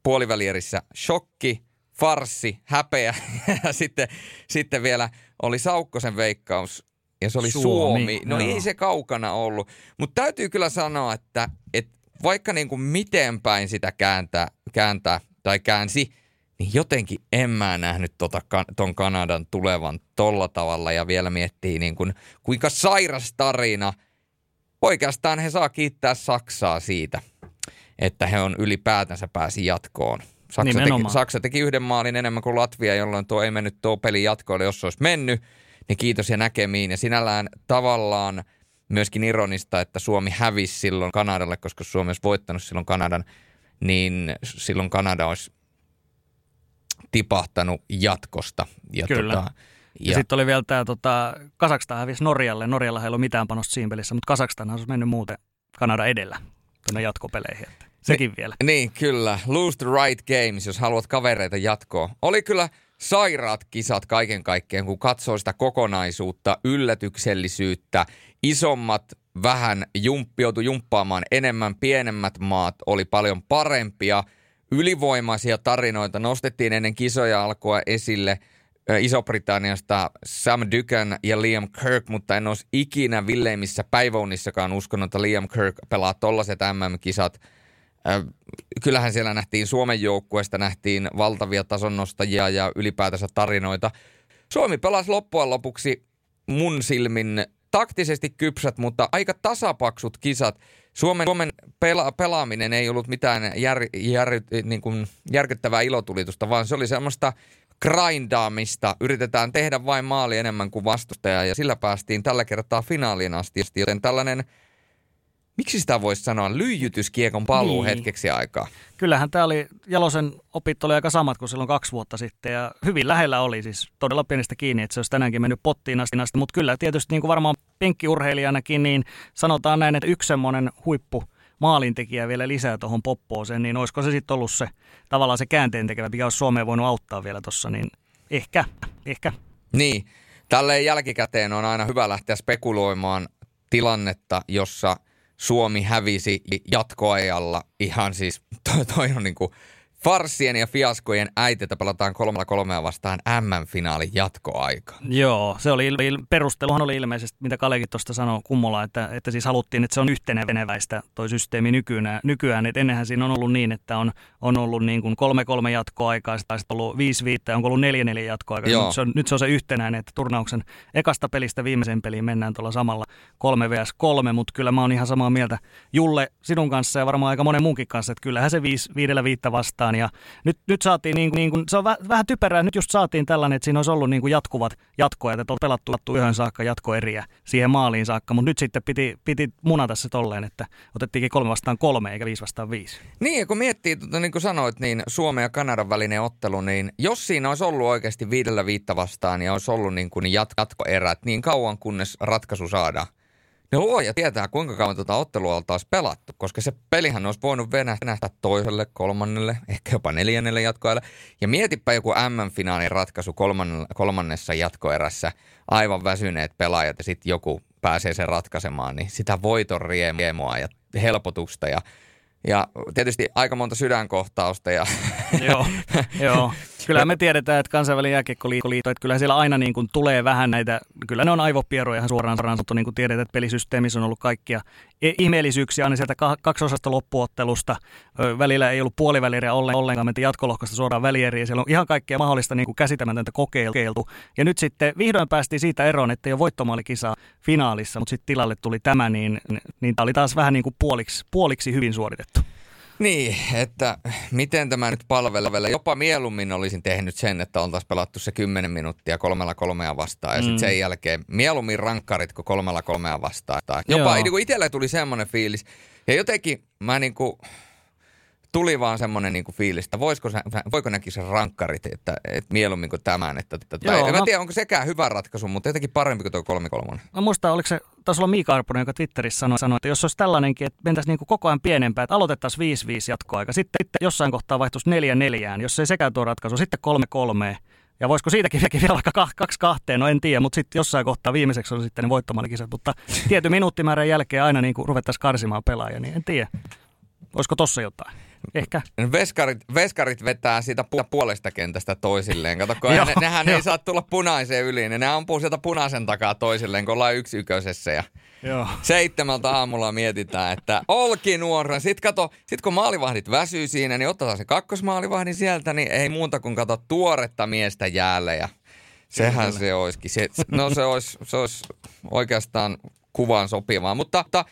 puolivälierissä shokki, farsi, häpeä ja sitten, sitten vielä oli Saukkosen veikkaus ja se oli Suomi. Suomi. No Joo. ei se kaukana ollut, mutta täytyy kyllä sanoa, että, että vaikka niin kuin miten päin sitä kääntää, kääntää tai käänsi, niin jotenkin en mä nähnyt tota, ton Kanadan tulevan tolla tavalla ja vielä miettii niin kuin, kuinka sairas tarina. Oikeastaan he saa kiittää Saksaa siitä, että he on ylipäätänsä pääsi jatkoon. Saksa teki, Saksa teki yhden maalin enemmän kuin Latvia, jolloin tuo ei mennyt tuo peli jatkoille, jos olisi mennyt. Niin kiitos ja näkemiin. Ja sinällään tavallaan myöskin ironista, että Suomi hävisi silloin Kanadalle, koska Suomi olisi voittanut silloin Kanadan – niin silloin Kanada olisi tipahtanut jatkosta. Ja Kyllä. Tota, ja, ja sitten oli vielä tämä, tota, Kasakstan hävisi Norjalle. Norjalla ei ollut mitään panosta siinä pelissä, mutta Kasakstan olisi mennyt muuten Kanada edellä tuonne jatkopeleihin. Että sekin Ni, vielä. Niin, kyllä. Lose the right games, jos haluat kavereita jatkoa. Oli kyllä sairaat kisat kaiken kaikkiaan, kun katsoo sitä kokonaisuutta, yllätyksellisyyttä, isommat vähän jumppi, joutui jumppaamaan enemmän, pienemmät maat oli paljon parempia, ylivoimaisia tarinoita nostettiin ennen kisoja alkua esille Iso-Britanniasta Sam Dugan ja Liam Kirk, mutta en olisi ikinä villeimmissä päiväunissakaan uskonut, että Liam Kirk pelaa tollaiset MM-kisat – kyllähän siellä nähtiin Suomen joukkueesta, nähtiin valtavia tasonnostajia ja ylipäätänsä tarinoita. Suomi pelasi loppujen lopuksi mun silmin taktisesti kypsät, mutta aika tasapaksut kisat. Suomen, Suomen pela, pelaaminen ei ollut mitään jär, jär, niin kuin järkyttävää ilotulitusta, vaan se oli semmoista grindaamista. Yritetään tehdä vain maali enemmän kuin vastustaja ja sillä päästiin tällä kertaa finaaliin asti. Joten tällainen – miksi sitä voisi sanoa, lyijytyskiekon paluu niin. hetkeksi aikaa. Kyllähän tämä oli, Jalosen opit oli aika samat kuin silloin kaksi vuotta sitten ja hyvin lähellä oli siis todella pienestä kiinni, että se olisi tänäänkin mennyt pottiin asti, asti. mutta kyllä tietysti niin kuin varmaan penkkiurheilijanakin, niin sanotaan näin, että yksi semmoinen huippu maalintekijä vielä lisää tuohon poppooseen, niin olisiko se sitten ollut se tavallaan se käänteen tekevä, mikä olisi Suomeen voinut auttaa vielä tuossa, niin ehkä, ehkä. Niin, tälleen jälkikäteen on aina hyvä lähteä spekuloimaan tilannetta, jossa – Suomi hävisi jatkoajalla ihan siis, toi, toi on niin kuin Farsien ja fiaskojen äitetä pelataan kolmella kolmea vastaan M-finaalin jatkoaika. Joo, se oli, perusteluhan oli ilmeisesti, mitä Kalekin tuosta sanoi kummolla, että, että siis haluttiin, että se on yhteneväistä toi systeemi nykyään. nykyään että ennenhän siinä on ollut niin, että on, on ollut niin kuin kolme kolme jatkoaikaa, tai sitten ollut viisi viittä, onko ollut neljä neljä jatkoaikaa. Nyt se, on, nyt se on se yhtenäinen, että turnauksen ekasta pelistä viimeisen peliin mennään tuolla samalla kolme vs kolme, mutta kyllä mä oon ihan samaa mieltä Julle sinun kanssa ja varmaan aika monen muunkin kanssa, että kyllähän se viisi, viidellä viittä vastaan ja nyt, nyt saatiin, niin niin kuin, se on väh, vähän typerää, nyt just saatiin tällainen, että siinä olisi ollut niin kuin jatkuvat jatkoja, että on pelattu, pelattu yhden saakka jatkoeriä siihen maaliin saakka, mutta nyt sitten piti, piti munata se tolleen, että otettiinkin kolme vastaan kolme eikä viisi vastaan viisi. Niin, ja kun miettii, tota, niin kuin sanoit, niin Suomen ja Kanadan välinen ottelu, niin jos siinä olisi ollut oikeasti viidellä viittä vastaan ja olisi ollut niin kuin jatkoerät niin kauan, kunnes ratkaisu saadaan, ne luoja tietää, kuinka kauan tuota ottelua oltaisiin pelattu, koska se pelihän olisi voinut venähtää toiselle, kolmannelle, ehkä jopa neljännelle jatkoajalle. Ja mietipä joku M-finaalin ratkaisu kolmannessa jatkoerässä, aivan väsyneet pelaajat ja sitten joku pääsee sen ratkaisemaan, niin sitä voiton riemua ja helpotusta ja ja tietysti aika monta sydänkohtausta. Ja joo, joo. Kyllä me tiedetään, että kansainvälinen jääkiekkoliitto, että kyllä siellä aina niin kuin tulee vähän näitä, kyllä ne on aivopieroja ihan suoraan sanottu, niin kuin tiedetään, että pelisysteemissä on ollut kaikkia e- ihmeellisyyksiä aina sieltä kaksosasta loppuottelusta. Välillä ei ollut puoliväliä ollenkaan, mentiin jatkolohkosta suoraan välieriin. Siellä on ihan kaikkea mahdollista niin kuin käsittämätöntä kokeiltu. Ja nyt sitten vihdoin päästiin siitä eroon, että ei ole voittomaalikisaa finaalissa, mutta sitten tilalle tuli tämä, niin, niin tämä oli taas vähän niin kuin puoliksi, puoliksi hyvin suoritettu. Niin, että miten tämä nyt palvelee. Jopa mieluummin olisin tehnyt sen, että oltaisiin pelattu se 10 minuuttia kolmella kolmea vastaan ja mm. sitten sen jälkeen mieluummin rankkarit kuin kolmella kolmea vastaan. Jopa niin itselle tuli semmoinen fiilis. Ja jotenkin mä niin kuin, tuli vaan semmoinen niinku fiilis, että voisiko, voiko näkin se rankkarit, että, että mieluummin kuin tämän. Että, että, Joo, en mä, mä tiedä, onko sekään hyvä ratkaisu, mutta jotenkin parempi kuin tuo 3 3 Mä muistan, oliko se, taisi olla Miika Arponen, joka Twitterissä sanoi, sanoi, että jos olisi tällainenkin, että mentäisiin niinku koko ajan pienempään, että aloitettaisiin 5-5 jatkoaika, sitten, sitten jossain kohtaa vaihtuisi 4-4, jos ei sekään tuo ratkaisu, sitten 3-3, ja voisiko siitäkin vielä vaikka kaksi kahteen, no en tiedä, mutta sitten jossain kohtaa viimeiseksi on sitten ne voittomalikisat. Mutta tietyn minuuttimäärän jälkeen aina niin ruvettaisiin karsimaan pelaajia, niin en tiedä. Olisiko tossa jotain? Ehkä. Veskarit, veskarit vetää siitä pu- puolesta kentästä toisilleen. Kato, kun ne, nehän ei saa tulla punaiseen yli, niin ne ampuu sieltä punaisen takaa toisilleen, kun ollaan yksi yköisessä. Ja Joo. Seitsemältä aamulla mietitään, että olkinuora. Sitten kato, sit kun maalivahdit väsyy siinä, niin otetaan se kakkosmaalivahdin sieltä, niin ei muuta kuin kato tuoretta miestä jäälle. Ja sehän Kyllä. se olisikin. Se, no se olisi, se olisi oikeastaan kuvaan sopivaa. Mutta, mutta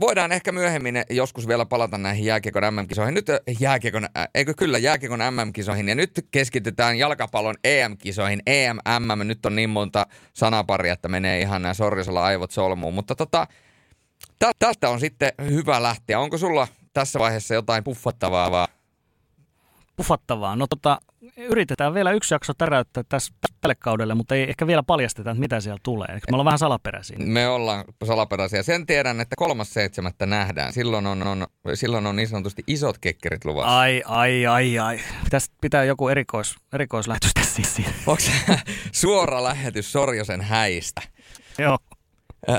Voidaan ehkä myöhemmin joskus vielä palata näihin jääkiekon MM-kisoihin. Nyt jääkiekon, eikö kyllä, jääkiekon MM-kisoihin. Ja nyt keskitytään jalkapallon EM-kisoihin. EM, MM, nyt on niin monta sanaparia, että menee ihan nämä sorrisella aivot solmuun. Mutta tota, tästä on sitten hyvä lähteä. Onko sulla tässä vaiheessa jotain puffattavaa? Pufattavaa. No tota, yritetään vielä yksi jakso täräyttää tässä tälle kaudelle, mutta ei ehkä vielä paljasteta, että mitä siellä tulee. Eikö me ollaan vähän salaperäisiä? Me ollaan salaperäisiä. Sen tiedän, että kolmas seitsemättä nähdään. Silloin on, on, silloin on niin sanotusti isot kekkerit luvassa. Ai, ai, ai, ai. Pitäisi pitää joku erikois, erikoislähetys tässä siis. Onko suora lähetys Sorjosen häistä? Joo.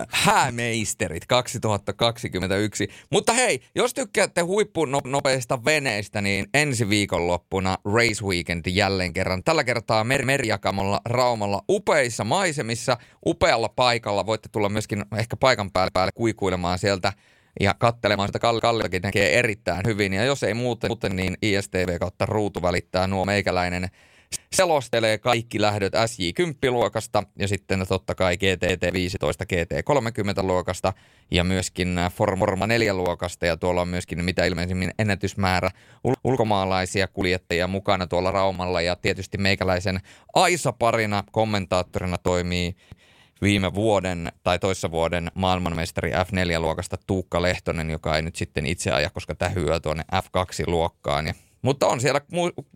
Häämeisterit 2021. Mutta hei, jos tykkäätte huippunopeista veneistä, niin ensi viikonloppuna Race Weekend jälleen kerran. Tällä kertaa mer- merjakamolla Raumalla upeissa maisemissa, upealla paikalla. Voitte tulla myöskin ehkä paikan päälle, päälle kuikuilemaan sieltä ja kattelemaan sitä Kalliakin näkee erittäin hyvin. Ja jos ei muuten, niin ISTV kautta ruutu välittää nuo meikäläinen selostelee kaikki lähdöt SJ10-luokasta ja sitten totta kai GTT15, GT30-luokasta ja myöskin Forma 4-luokasta ja tuolla on myöskin mitä ilmeisimmin ennätysmäärä ulkomaalaisia kuljettajia mukana tuolla Raumalla ja tietysti meikäläisen Aisa-parina kommentaattorina toimii viime vuoden tai toissa vuoden maailmanmestari F4-luokasta Tuukka Lehtonen, joka ei nyt sitten itse aja, koska tähyää tuonne F2-luokkaan. Ja mutta on siellä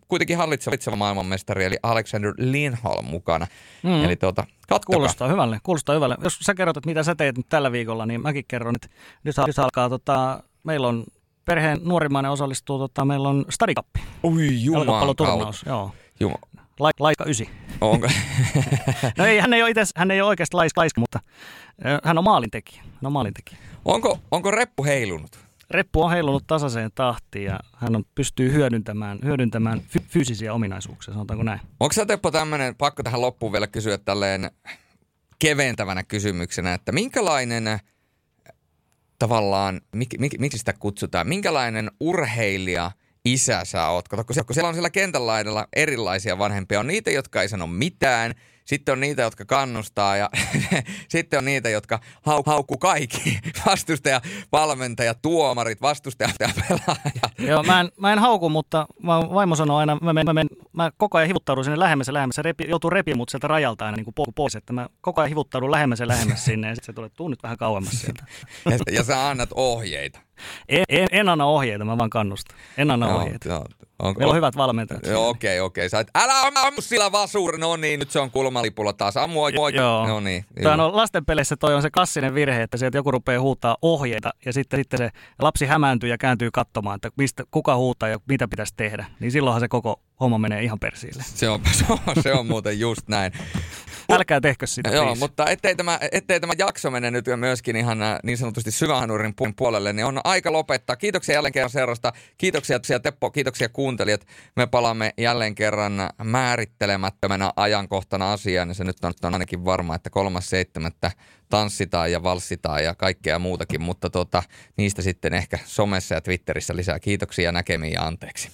kuitenkin hallitseva maailmanmestari, eli Alexander Lindholm mukana. Mm. Eli tuota, kattokaa. Kuulostaa hyvälle, kuulostaa hyvälle. Jos sä kerrot, että mitä sä teet nyt tällä viikolla, niin mäkin kerron, että nyt, nyt alkaa, tota, meillä on perheen nuorimmainen osallistuu, tota, meillä on stadikappi. Ui juman joo. Juma. Laika ysi. Onko? no ei, hän ei ole, itse, hän ei ole oikeasti laiska, mutta hän on maalintekijä. Hän on maalintekijä. Onko, onko reppu heilunut? Reppu on heilunut tasaiseen tahtiin ja hän on, pystyy hyödyntämään, hyödyntämään fy- fyysisiä ominaisuuksia, sanotaanko näin. Onko sä Teppo tämmöinen, pakko tähän loppuun vielä kysyä tälleen keventävänä kysymyksenä, että minkälainen tavallaan, mik, mik, miksi sitä kutsutaan, minkälainen urheilija isä sä oot? Kun siellä on siellä kentän erilaisia vanhempia, on niitä, jotka ei sano mitään – sitten on niitä, jotka kannustaa ja sitten on niitä, jotka hau, haukkuu kaikki. Vastustaja, valmentaja, tuomarit, vastustaja, pelaaja. Joo, mä en, mä en hauku, mutta vaimo sanoo aina, mä, men, mä, men, mä koko ajan hivuttaudun sinne lähemmäs ja lähemmäs. Se repi, joutuu repiä mut sieltä rajalta aina niin kuin pois, että mä koko ajan hivuttaudun lähemmäs ja lähemmäs sinne ja sitten se tulee, tuu nyt vähän kauemmas sieltä. ja, ja sä annat ohjeita. En, en, en anna ohjeita, mä vaan kannustan. En anna no, ohjeita. No, on, Meillä on hyvät valmentajat. Okei, okei. Okay, okay. älä ammu sillä vasuuri. No niin, nyt se on kulmalipulla taas. Ammu oikein. Joo. No niin. Tämä on lastenpeleissä toi on se klassinen virhe, että sieltä joku rupeaa huutaa ohjeita ja sitten, sitten se lapsi hämääntyy ja kääntyy katsomaan, että mistä, kuka huutaa ja mitä pitäisi tehdä. Niin silloinhan se koko homma menee ihan persiille. Se on, se on, se on muuten just näin. Älkää tehkö sitä. Joo, please. mutta ettei tämä, ettei tämä jakso mene nyt myöskin ihan äh, niin sanotusti syvähanurin puolelle, niin on aika lopettaa. Kiitoksia jälleen kerran seurasta. Kiitoksia Teppo, kiitoksia kuuntelijat. Me palaamme jälleen kerran määrittelemättömänä ajankohtana asiaan, ja se nyt on, on ainakin varma, että kolmas seitsemättä tanssitaan ja valssitaan ja kaikkea muutakin, mutta tota, niistä sitten ehkä somessa ja Twitterissä lisää. Kiitoksia näkemiin ja anteeksi.